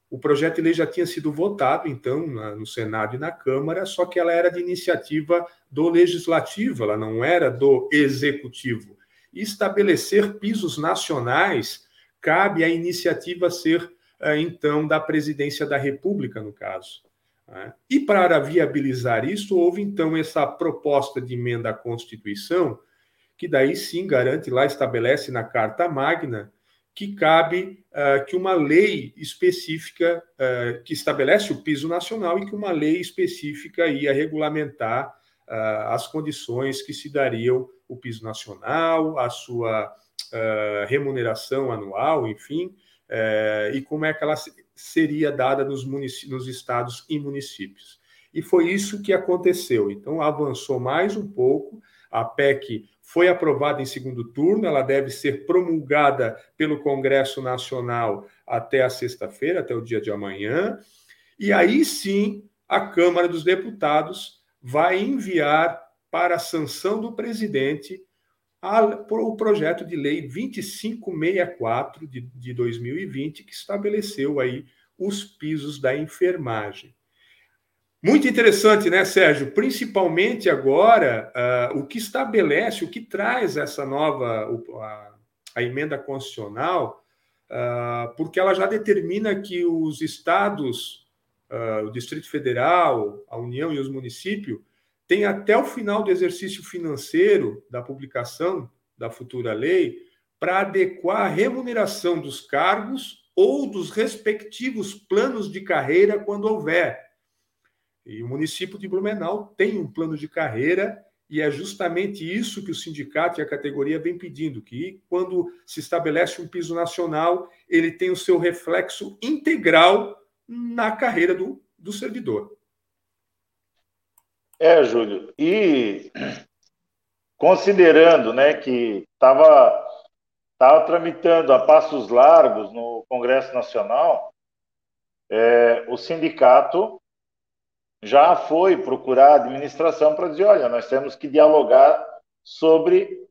O projeto de lei já tinha sido votado, então, na, no Senado e na Câmara, só que ela era de iniciativa do legislativo, ela não era do executivo. Estabelecer pisos nacionais cabe à iniciativa ser, eh, então, da presidência da República, no caso. Né? E para viabilizar isso, houve, então, essa proposta de emenda à Constituição, que daí sim garante lá, estabelece na Carta Magna que cabe uh, que uma lei específica uh, que estabelece o piso nacional e que uma lei específica ia regulamentar uh, as condições que se dariam o piso nacional, a sua remuneração anual, enfim, e como é que ela seria dada nos, nos estados e municípios. E foi isso que aconteceu. Então, avançou mais um pouco, a PEC foi aprovada em segundo turno, ela deve ser promulgada pelo Congresso Nacional até a sexta-feira, até o dia de amanhã, e aí sim a Câmara dos Deputados vai enviar para a sanção do presidente o projeto de lei 2564 de, de 2020, que estabeleceu aí os pisos da enfermagem. Muito interessante, né, Sérgio? Principalmente agora, uh, o que estabelece, o que traz essa nova a, a emenda constitucional, uh, porque ela já determina que os estados, uh, o Distrito Federal, a União e os municípios têm até o final do exercício financeiro da publicação da futura lei para adequar a remuneração dos cargos ou dos respectivos planos de carreira quando houver. E o município de Blumenau tem um plano de carreira e é justamente isso que o sindicato e a categoria vem pedindo, que quando se estabelece um piso nacional, ele tem o seu reflexo integral na carreira do, do servidor. É, Júlio, e considerando né, que estava tava tramitando a passos largos no Congresso Nacional, é, o sindicato já foi procurar a administração para dizer: olha, nós temos que dialogar sobre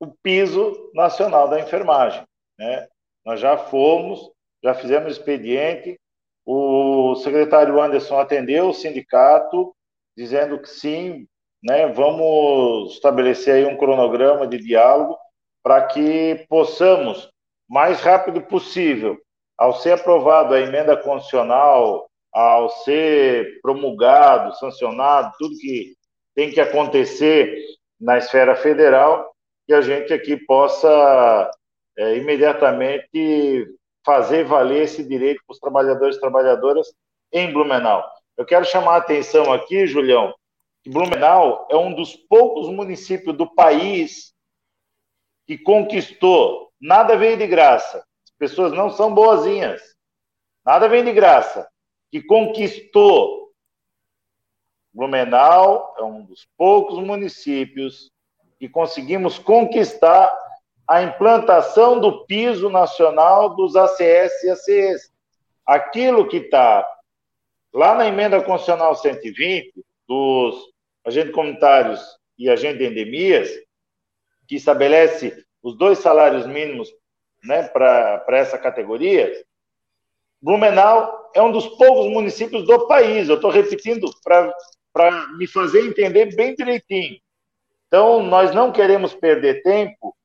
o piso nacional da enfermagem. Né? Nós já fomos, já fizemos expediente, o secretário Anderson atendeu o sindicato, dizendo que sim, né, vamos estabelecer aí um cronograma de diálogo para que possamos, mais rápido possível, ao ser aprovado a emenda constitucional ao ser promulgado, sancionado, tudo que tem que acontecer na esfera federal, que a gente aqui possa é, imediatamente fazer valer esse direito para os trabalhadores e trabalhadoras em Blumenau. Eu quero chamar a atenção aqui, Julião, que Blumenau é um dos poucos municípios do país que conquistou. Nada veio de graça. As pessoas não são boazinhas. Nada vem de graça que conquistou. Blumenau é um dos poucos municípios que conseguimos conquistar a implantação do piso nacional dos ACS e ACS. Aquilo que está lá na emenda constitucional 120 dos agentes comunitários e agentes de endemias, que estabelece os dois salários mínimos né, para essa categoria, Blumenau é um dos poucos municípios do país. Eu estou repetindo para me fazer entender bem direitinho. Então, nós não queremos perder tempo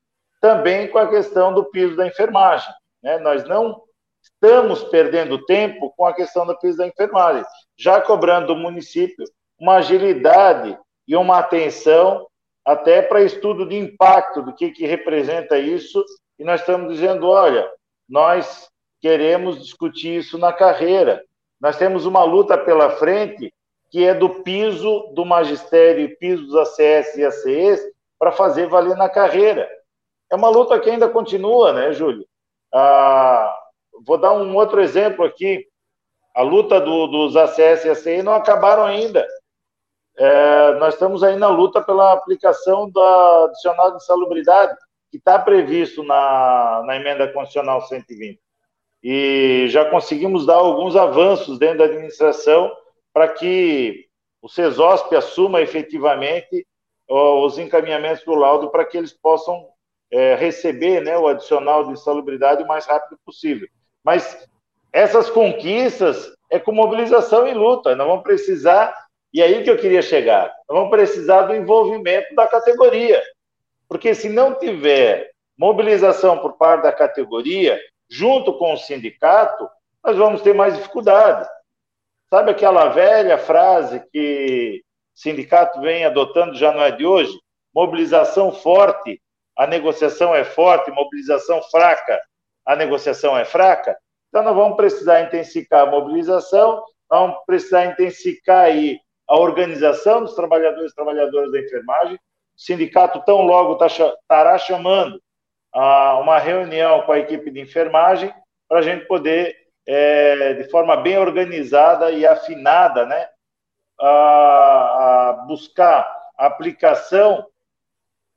também com a questão do piso da enfermagem. Né? Nós não estamos perdendo tempo com a questão do piso da enfermagem, já cobrando do município uma agilidade e uma atenção até para estudo de impacto do que, que representa isso. E nós estamos dizendo, olha, nós queremos discutir isso na carreira. Nós temos uma luta pela frente que é do piso do magistério piso dos ACS e ACEs para fazer valer na carreira. É uma luta que ainda continua, né, Júlio? Ah, vou dar um outro exemplo aqui. a luta do, dos ACS e ACI não acabaram ainda. É, nós estamos aí na luta pela aplicação da adicional de salubridade, que está previsto na, na emenda constitucional 120. E já conseguimos dar alguns avanços dentro da administração para que o CESOSP assuma efetivamente os encaminhamentos do laudo para que eles possam é, receber né, o adicional de insalubridade o mais rápido possível. Mas essas conquistas é com mobilização e luta. Nós vamos precisar, e aí que eu queria chegar, nós vamos precisar do envolvimento da categoria. Porque se não tiver mobilização por parte da categoria, junto com o sindicato, nós vamos ter mais dificuldade. Sabe aquela velha frase que o sindicato vem adotando, já não é de hoje? Mobilização forte, a negociação é forte, mobilização fraca, a negociação é fraca. Então, nós vamos precisar intensificar a mobilização, vamos precisar intensificar aí a organização dos trabalhadores e trabalhadoras da enfermagem. O sindicato, tão logo, tá estará chamando a uma reunião com a equipe de enfermagem para a gente poder, é, de forma bem organizada e afinada, né, a, a buscar a aplicação,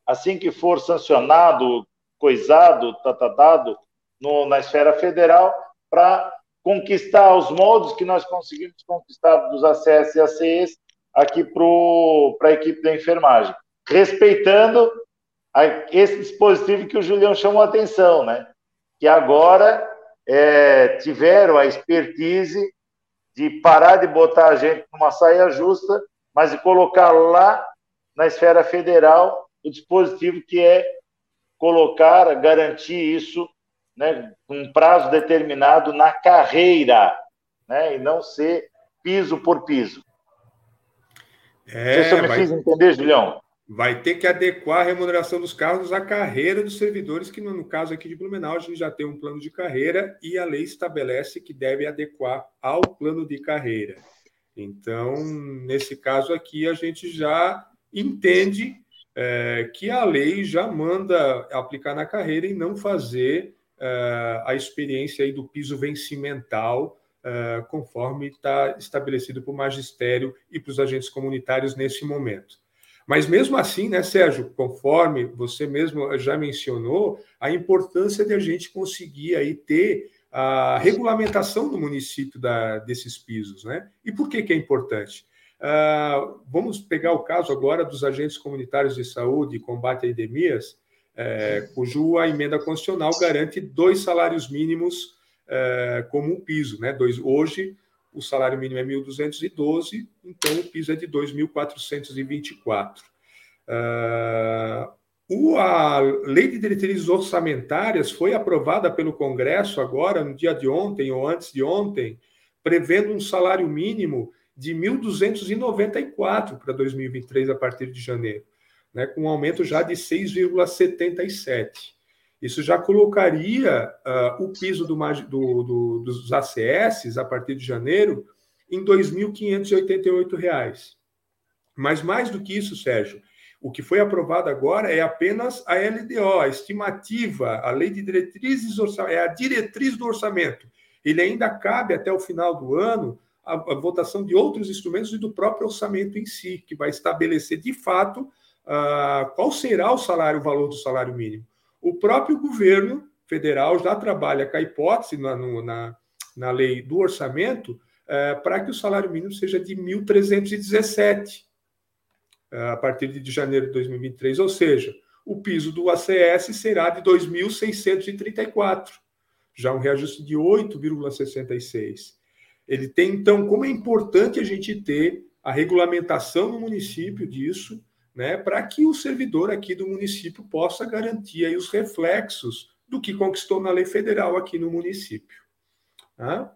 assim que for sancionado, coisado, tratado no, na esfera federal, para conquistar os modos que nós conseguimos conquistar dos ACS e ACEs aqui para a equipe da enfermagem, respeitando a, esse dispositivo que o Julião chamou a atenção, né? que agora é, tiveram a expertise de parar de botar a gente numa saia justa, mas de colocar lá na esfera federal o dispositivo que é colocar, garantir isso né, um prazo determinado na carreira, né, e não ser piso por piso. É, se eu me vai, fiz entender, Julião. Vai ter que adequar a remuneração dos cargos à carreira dos servidores, que no caso aqui de Blumenau, a gente já tem um plano de carreira e a lei estabelece que deve adequar ao plano de carreira. Então, nesse caso aqui, a gente já entende é, que a lei já manda aplicar na carreira e não fazer uh, a experiência aí do piso vencimental, uh, conforme está estabelecido para o magistério e para os agentes comunitários nesse momento. Mas mesmo assim, né, Sérgio, conforme você mesmo já mencionou, a importância de a gente conseguir aí ter a regulamentação do município da, desses pisos, né? E por que, que é importante? Uh, vamos pegar o caso agora dos agentes comunitários de saúde e combate a endemias é, cujo a emenda constitucional garante dois salários mínimos é, como um piso. Né? Dois, hoje, o salário mínimo é 1.212, então o piso é de 2.424. Uh, o, a Lei de Diretrizes Orçamentárias foi aprovada pelo Congresso agora, no dia de ontem ou antes de ontem, prevendo um salário mínimo de 1.294 para 2023 a partir de janeiro né, com um aumento já de 6,77. Isso já colocaria uh, o piso do, do, do, dos ACS a partir de janeiro em R$ 2.588. Mas mais do que isso, Sérgio, o que foi aprovado agora é apenas a LDO, a estimativa, a lei de diretrizes é a diretriz do orçamento. Ele ainda cabe até o final do ano a, a votação de outros instrumentos e do próprio orçamento em si, que vai estabelecer de fato uh, qual será o salário, o valor do salário mínimo. O próprio governo federal já trabalha com a hipótese na, na, na lei do orçamento uh, para que o salário mínimo seja de 1.317 uh, a partir de janeiro de 2023, ou seja, o piso do ACS será de 2.634, já um reajuste de 8,66. Ele tem, então, como é importante a gente ter a regulamentação no município disso, né, para que o servidor aqui do município possa garantir aí os reflexos do que conquistou na lei federal aqui no município. Tá?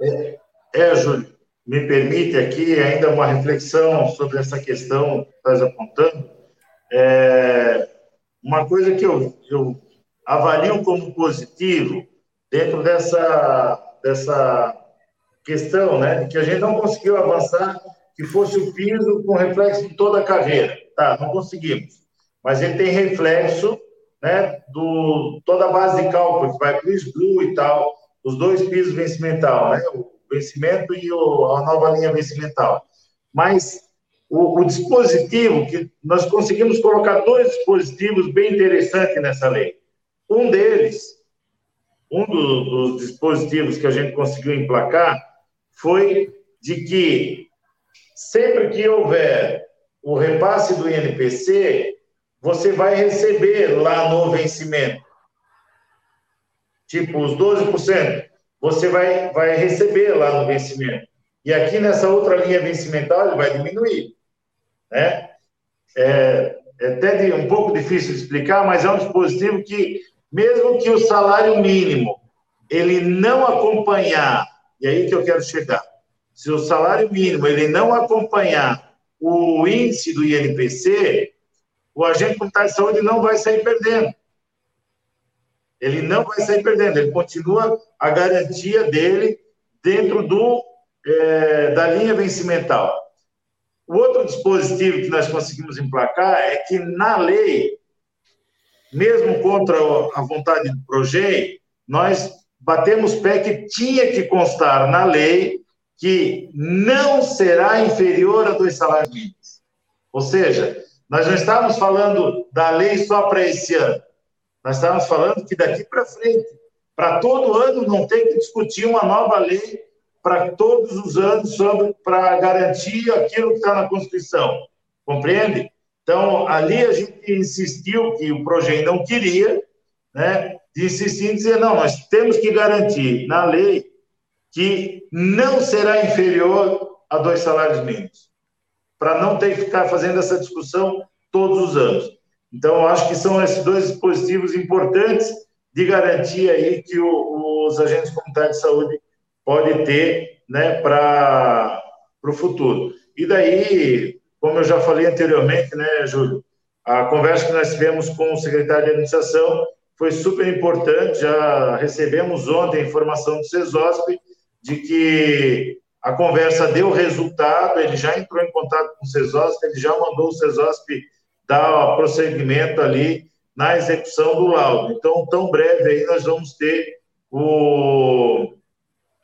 É, é, Júlio, me permite aqui ainda uma reflexão sobre essa questão que estás apontando. É, uma coisa que eu, eu avalio como positivo dentro dessa, dessa questão, né, que a gente não conseguiu avançar que fosse o piso com reflexo de toda a carreira. Tá, não conseguimos. Mas ele tem reflexo né, do toda a base de cálculo, que vai para o SBLU e tal, os dois pisos vencimental, né, o vencimento e o, a nova linha vencimental. Mas o, o, dispositivo, que nós conseguimos colocar dois dispositivos bem interessantes nessa lei. Um deles, um do, dos dispositivos que a gente conseguiu emplacar, foi de que sempre que houver o repasse do INPC, você vai receber lá no vencimento. Tipo, os 12%, você vai, vai receber lá no vencimento. E aqui nessa outra linha vencimental, ele vai diminuir. Né? É, é até um pouco difícil de explicar, mas é um dispositivo que, mesmo que o salário mínimo ele não acompanhar, e aí que eu quero chegar, se o salário mínimo ele não acompanhar o índice do INPC, o agente comunitário de saúde não vai sair perdendo. Ele não vai sair perdendo, ele continua a garantia dele dentro do, é, da linha vencimental. O outro dispositivo que nós conseguimos emplacar é que, na lei, mesmo contra a vontade do PROGEI, nós batemos pé que tinha que constar na lei que não será inferior a dois salários mínimos. Ou seja, nós não estamos falando da lei só para esse ano. Nós estamos falando que daqui para frente, para todo ano, não tem que discutir uma nova lei para todos os anos sobre para garantir aquilo que está na Constituição. Compreende? Então, ali a gente insistiu que o projeto não queria, né? De insistir em dizer, não, nós temos que garantir na lei que não será inferior a dois salários mínimos, para não ter que ficar fazendo essa discussão todos os anos. Então, acho que são esses dois dispositivos importantes de garantia aí que o, os agentes comunitários de saúde podem ter né, para o futuro. E daí, como eu já falei anteriormente, né, Júlio, a conversa que nós tivemos com o secretário de administração foi super importante. Já recebemos ontem a informação do CESOSP de que a conversa deu resultado, ele já entrou em contato com o CESOSP, ele já mandou o CESOSP dar prosseguimento ali na execução do laudo. Então, tão breve aí nós vamos ter o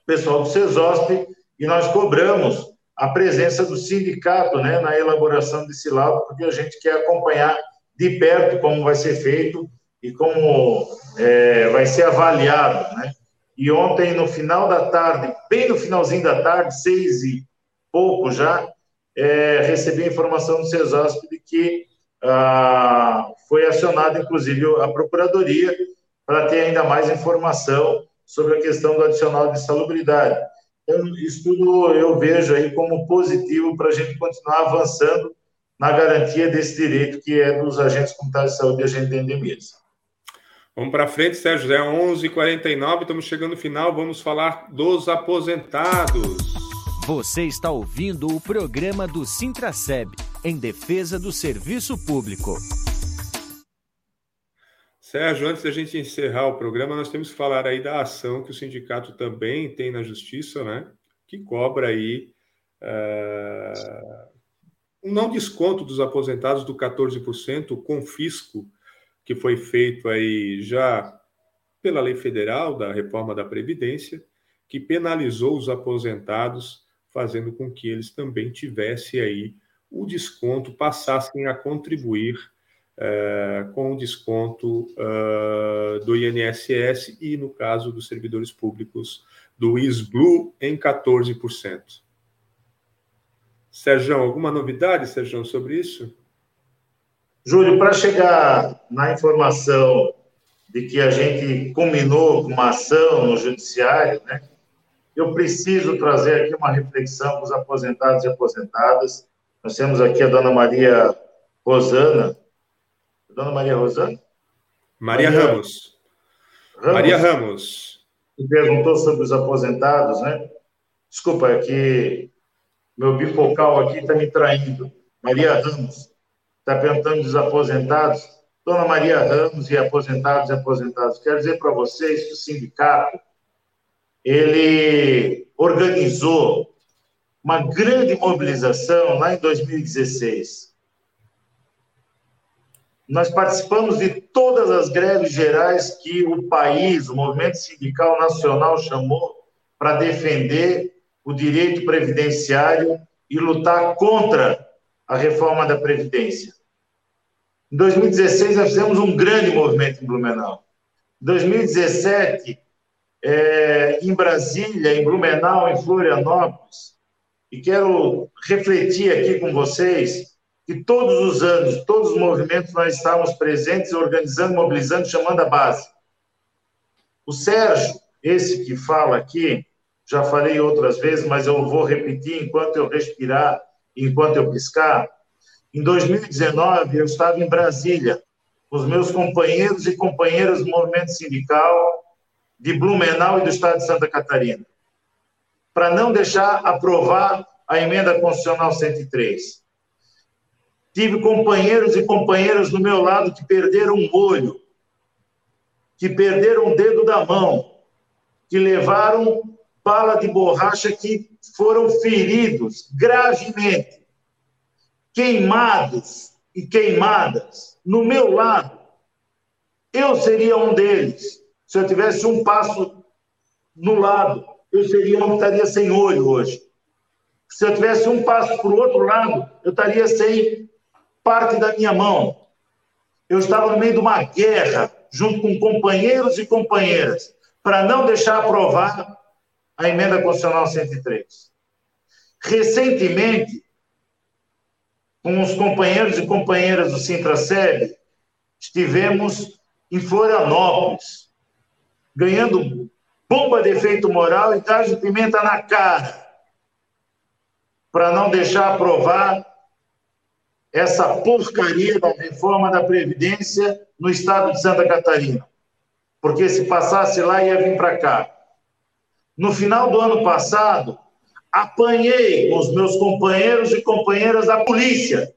pessoal do CESOSP e nós cobramos a presença do sindicato né, na elaboração desse laudo, porque a gente quer acompanhar de perto como vai ser feito e como é, vai ser avaliado. Né? E ontem, no final da tarde, bem no finalzinho da tarde, seis e pouco já, é, recebi a informação do CESOSP de que ah, foi acionada, inclusive, a Procuradoria para ter ainda mais informação sobre a questão do adicional de salubridade. Então, isso tudo eu vejo aí como positivo para a gente continuar avançando na garantia desse direito que é dos agentes comunitários de saúde e agentes de endemias. Vamos para frente, Sérgio. É 11h49, estamos chegando no final. Vamos falar dos aposentados. Você está ouvindo o programa do Sintraceb, em defesa do serviço público. Sérgio, antes da gente encerrar o programa, nós temos que falar aí da ação que o sindicato também tem na justiça, né? Que cobra aí uh, um não desconto dos aposentados do 14%, o confisco que foi feito aí já pela lei federal da reforma da Previdência, que penalizou os aposentados fazendo com que eles também tivessem aí o desconto, passassem a contribuir uh, com o desconto uh, do INSS e, no caso dos servidores públicos, do ISBLU em 14%. Sérgio, alguma novidade, Sérgio, sobre isso? Júlio, para chegar na informação de que a gente combinou com uma ação no judiciário, né? eu preciso trazer aqui uma reflexão para os aposentados e aposentadas. Nós temos aqui a dona Maria Rosana. Dona Maria Rosana? Maria, Maria Ramos. Ramos. Maria Ramos. Que perguntou sobre os aposentados, né? Desculpa, é que meu bifocal aqui está me traindo. Maria Ramos está perguntando dos aposentados. Dona Maria Ramos e aposentados e aposentados, quero dizer para vocês que o sindicato ele organizou uma grande mobilização lá em 2016. Nós participamos de todas as greves gerais que o país, o movimento sindical nacional chamou para defender o direito previdenciário e lutar contra a reforma da Previdência. Em 2016, nós fizemos um grande movimento em Blumenau. Em 2017, é, em Brasília, em Blumenau, em Florianópolis, e quero refletir aqui com vocês que todos os anos, todos os movimentos nós estávamos presentes, organizando, mobilizando, chamando a base. O Sérgio, esse que fala aqui, já falei outras vezes, mas eu vou repetir enquanto eu respirar, enquanto eu piscar. Em 2019, eu estava em Brasília, com os meus companheiros e companheiras do movimento sindical de Blumenau e do estado de Santa Catarina, para não deixar aprovar a emenda constitucional 103. Tive companheiros e companheiras do meu lado que perderam um olho, que perderam o dedo da mão, que levaram bala de borracha, que foram feridos gravemente, queimados e queimadas no meu lado. Eu seria um deles. Se eu tivesse um passo no lado, eu seria um que estaria sem olho hoje. Se eu tivesse um passo para o outro lado, eu estaria sem parte da minha mão. Eu estava no meio de uma guerra junto com companheiros e companheiras, para não deixar aprovar a emenda constitucional 103. Recentemente, com os companheiros e companheiras do Sintraceb, estivemos em Florianópolis, ganhando bomba de efeito moral e gás de pimenta na cara, para não deixar aprovar essa porcaria da reforma da Previdência no estado de Santa Catarina. Porque se passasse lá, ia vir para cá. No final do ano passado, apanhei com os meus companheiros e companheiras da polícia,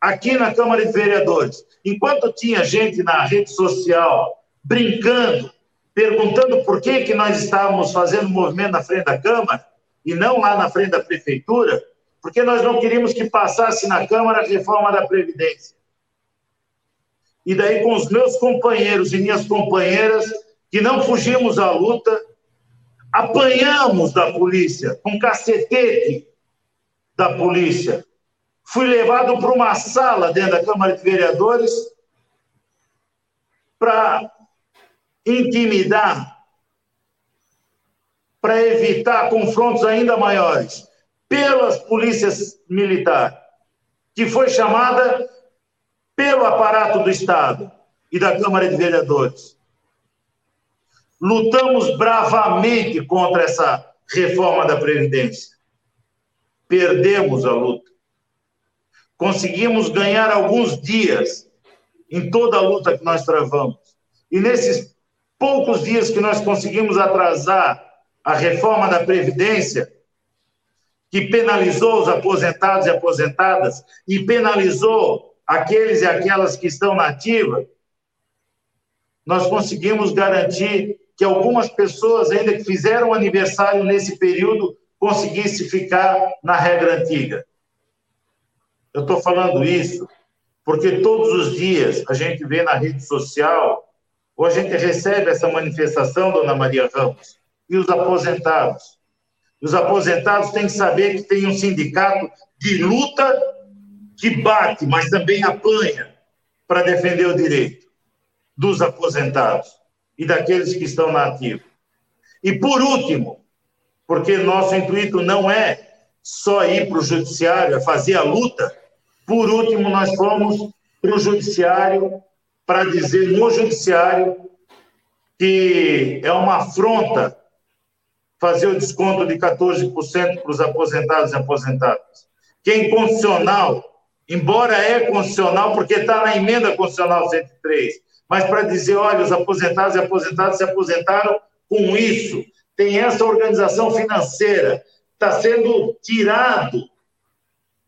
aqui na Câmara de Vereadores. Enquanto tinha gente na rede social brincando, perguntando por que, que nós estávamos fazendo movimento na frente da Câmara e não lá na frente da Prefeitura, porque nós não queríamos que passasse na Câmara a reforma da Previdência. E daí, com os meus companheiros e minhas companheiras, que não fugimos à luta, apanhamos da polícia, com cacetete da polícia. Fui levado para uma sala dentro da Câmara de Vereadores para intimidar, para evitar confrontos ainda maiores pelas polícias militares, que foi chamada pelo aparato do Estado e da Câmara de Vereadores. Lutamos bravamente contra essa reforma da Previdência. Perdemos a luta. Conseguimos ganhar alguns dias em toda a luta que nós travamos. E nesses poucos dias que nós conseguimos atrasar a reforma da Previdência, que penalizou os aposentados e aposentadas e penalizou aqueles e aquelas que estão na ativa, nós conseguimos garantir que algumas pessoas, ainda que fizeram aniversário nesse período, conseguissem ficar na regra antiga. Eu estou falando isso porque todos os dias a gente vê na rede social, ou a gente recebe essa manifestação, dona Maria Ramos, e os aposentados os aposentados têm que saber que tem um sindicato de luta que bate, mas também apanha para defender o direito dos aposentados e daqueles que estão na ativa. E por último, porque nosso intuito não é só ir para o judiciário, é fazer a luta, por último, nós fomos para o judiciário para dizer no judiciário que é uma afronta fazer o desconto de 14% para os aposentados e aposentadas. Que é inconstitucional, embora é constitucional, porque está na emenda constitucional 103, mas para dizer, olha, os aposentados e aposentadas se aposentaram com isso, tem essa organização financeira, está sendo tirado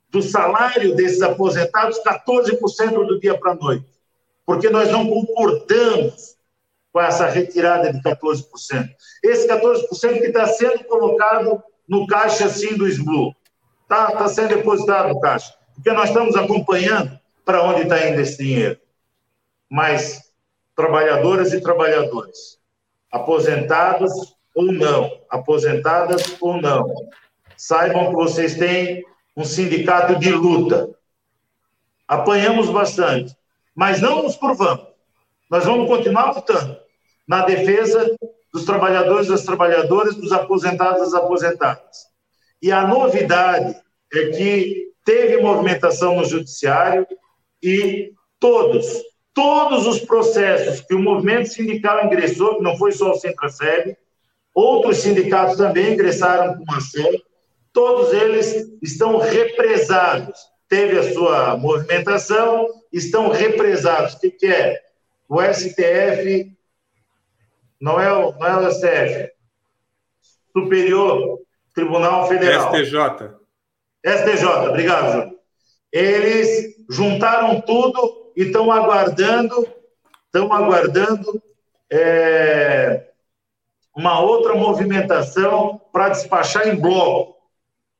do salário desses aposentados 14% do dia para a noite, porque nós não concordamos com essa retirada de 14%. Esse 14% que está sendo colocado no caixa assim do SBLU. Está tá sendo depositado no caixa. Porque nós estamos acompanhando para onde está indo esse dinheiro. Mas trabalhadoras e trabalhadores, aposentados ou não, aposentadas ou não, saibam que vocês têm um sindicato de luta. Apanhamos bastante, mas não nos curvamos. Nós vamos continuar lutando na defesa dos trabalhadores, das trabalhadoras, dos aposentados, das aposentadas. E a novidade é que teve movimentação no judiciário e todos, todos os processos que o movimento sindical ingressou, que não foi só o Centra-Seb, outros sindicatos também ingressaram com ação, todos eles estão represados. Teve a sua movimentação, estão represados. O que, que é? O STF, não é o, não é o STF, Superior Tribunal Federal. STJ. STJ, obrigado, Júlio. Eles juntaram tudo e estão aguardando, estão aguardando é, uma outra movimentação para despachar em bloco.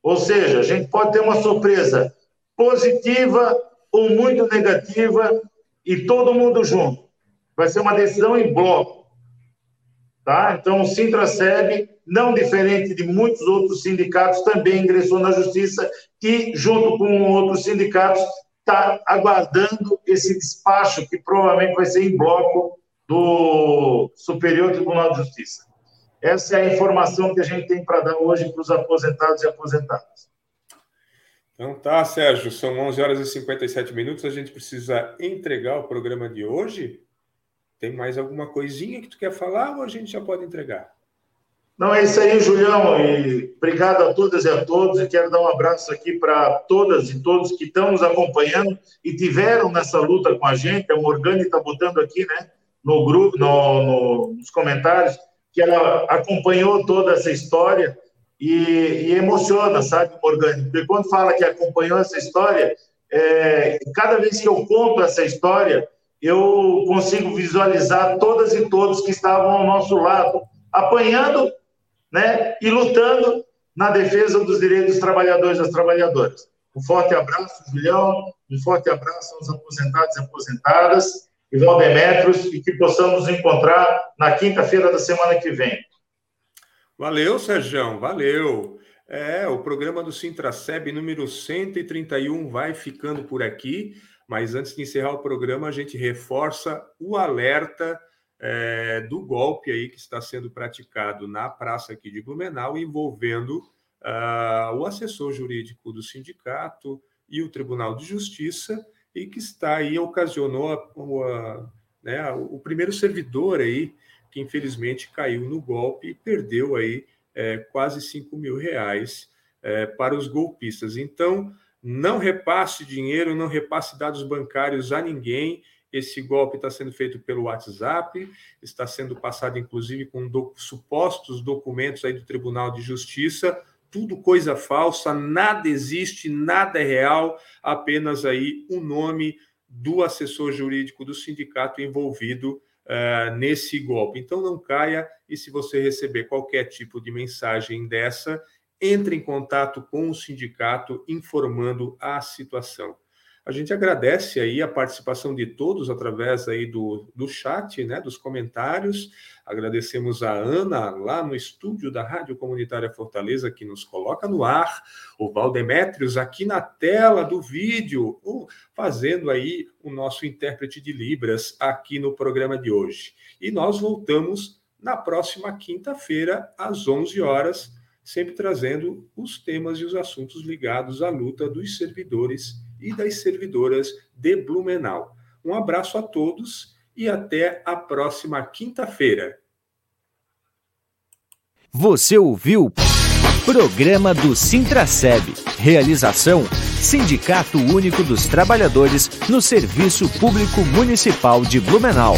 Ou seja, a gente pode ter uma surpresa positiva ou muito negativa e todo mundo junto. Vai ser uma decisão em bloco. Tá? Então, o Sintra-SEB, não diferente de muitos outros sindicatos, também ingressou na justiça e, junto com outros sindicatos, está aguardando esse despacho, que provavelmente vai ser em bloco do Superior Tribunal de Justiça. Essa é a informação que a gente tem para dar hoje para os aposentados e aposentadas. Então tá, Sérgio, são 11 horas e 57 minutos, a gente precisa entregar o programa de hoje. Tem mais alguma coisinha que tu quer falar ou a gente já pode entregar? Não, é isso aí, Julião, e obrigado a todas e a todos, e quero dar um abraço aqui para todas e todos que estão nos acompanhando e tiveram nessa luta com a gente, a Morgane está botando aqui, né, no grupo, no, no, nos comentários, que ela acompanhou toda essa história e, e emociona, sabe, Morgane? Porque quando fala que acompanhou essa história, é, cada vez que eu conto essa história, eu consigo visualizar todas e todos que estavam ao nosso lado, apanhando né, e lutando na defesa dos direitos dos trabalhadores e das trabalhadoras. Um forte abraço, Julião, um forte abraço aos aposentados e aposentadas e Valdemetros e que possamos nos encontrar na quinta-feira da semana que vem. Valeu, Sérgio, valeu. É, o programa do Sintraceb número 131 vai ficando por aqui, mas antes de encerrar o programa, a gente reforça o alerta é, do golpe aí que está sendo praticado na praça aqui de Blumenau, envolvendo uh, o assessor jurídico do sindicato e o Tribunal de Justiça, e que está aí, ocasionou a, a, né, o primeiro servidor aí, que infelizmente caiu no golpe e perdeu aí é, quase 5 mil reais é, para os golpistas. Então, não repasse dinheiro, não repasse dados bancários a ninguém. Esse golpe está sendo feito pelo WhatsApp, está sendo passado, inclusive, com do, supostos documentos aí do Tribunal de Justiça tudo coisa falsa, nada existe, nada é real, apenas aí o nome do assessor jurídico do sindicato envolvido uh, nesse golpe. Então não caia e se você receber qualquer tipo de mensagem dessa, entre em contato com o sindicato informando a situação. A gente agradece aí a participação de todos através aí do, do chat, né, dos comentários. Agradecemos a Ana lá no estúdio da Rádio Comunitária Fortaleza que nos coloca no ar, o Valdemétrios aqui na tela do vídeo, fazendo aí o nosso intérprete de Libras aqui no programa de hoje. E nós voltamos na próxima quinta-feira às 11 horas, sempre trazendo os temas e os assuntos ligados à luta dos servidores e das servidoras de Blumenau. Um abraço a todos e até a próxima quinta-feira. Você ouviu Programa do Sintraceb. Realização Sindicato Único dos Trabalhadores no Serviço Público Municipal de Blumenau.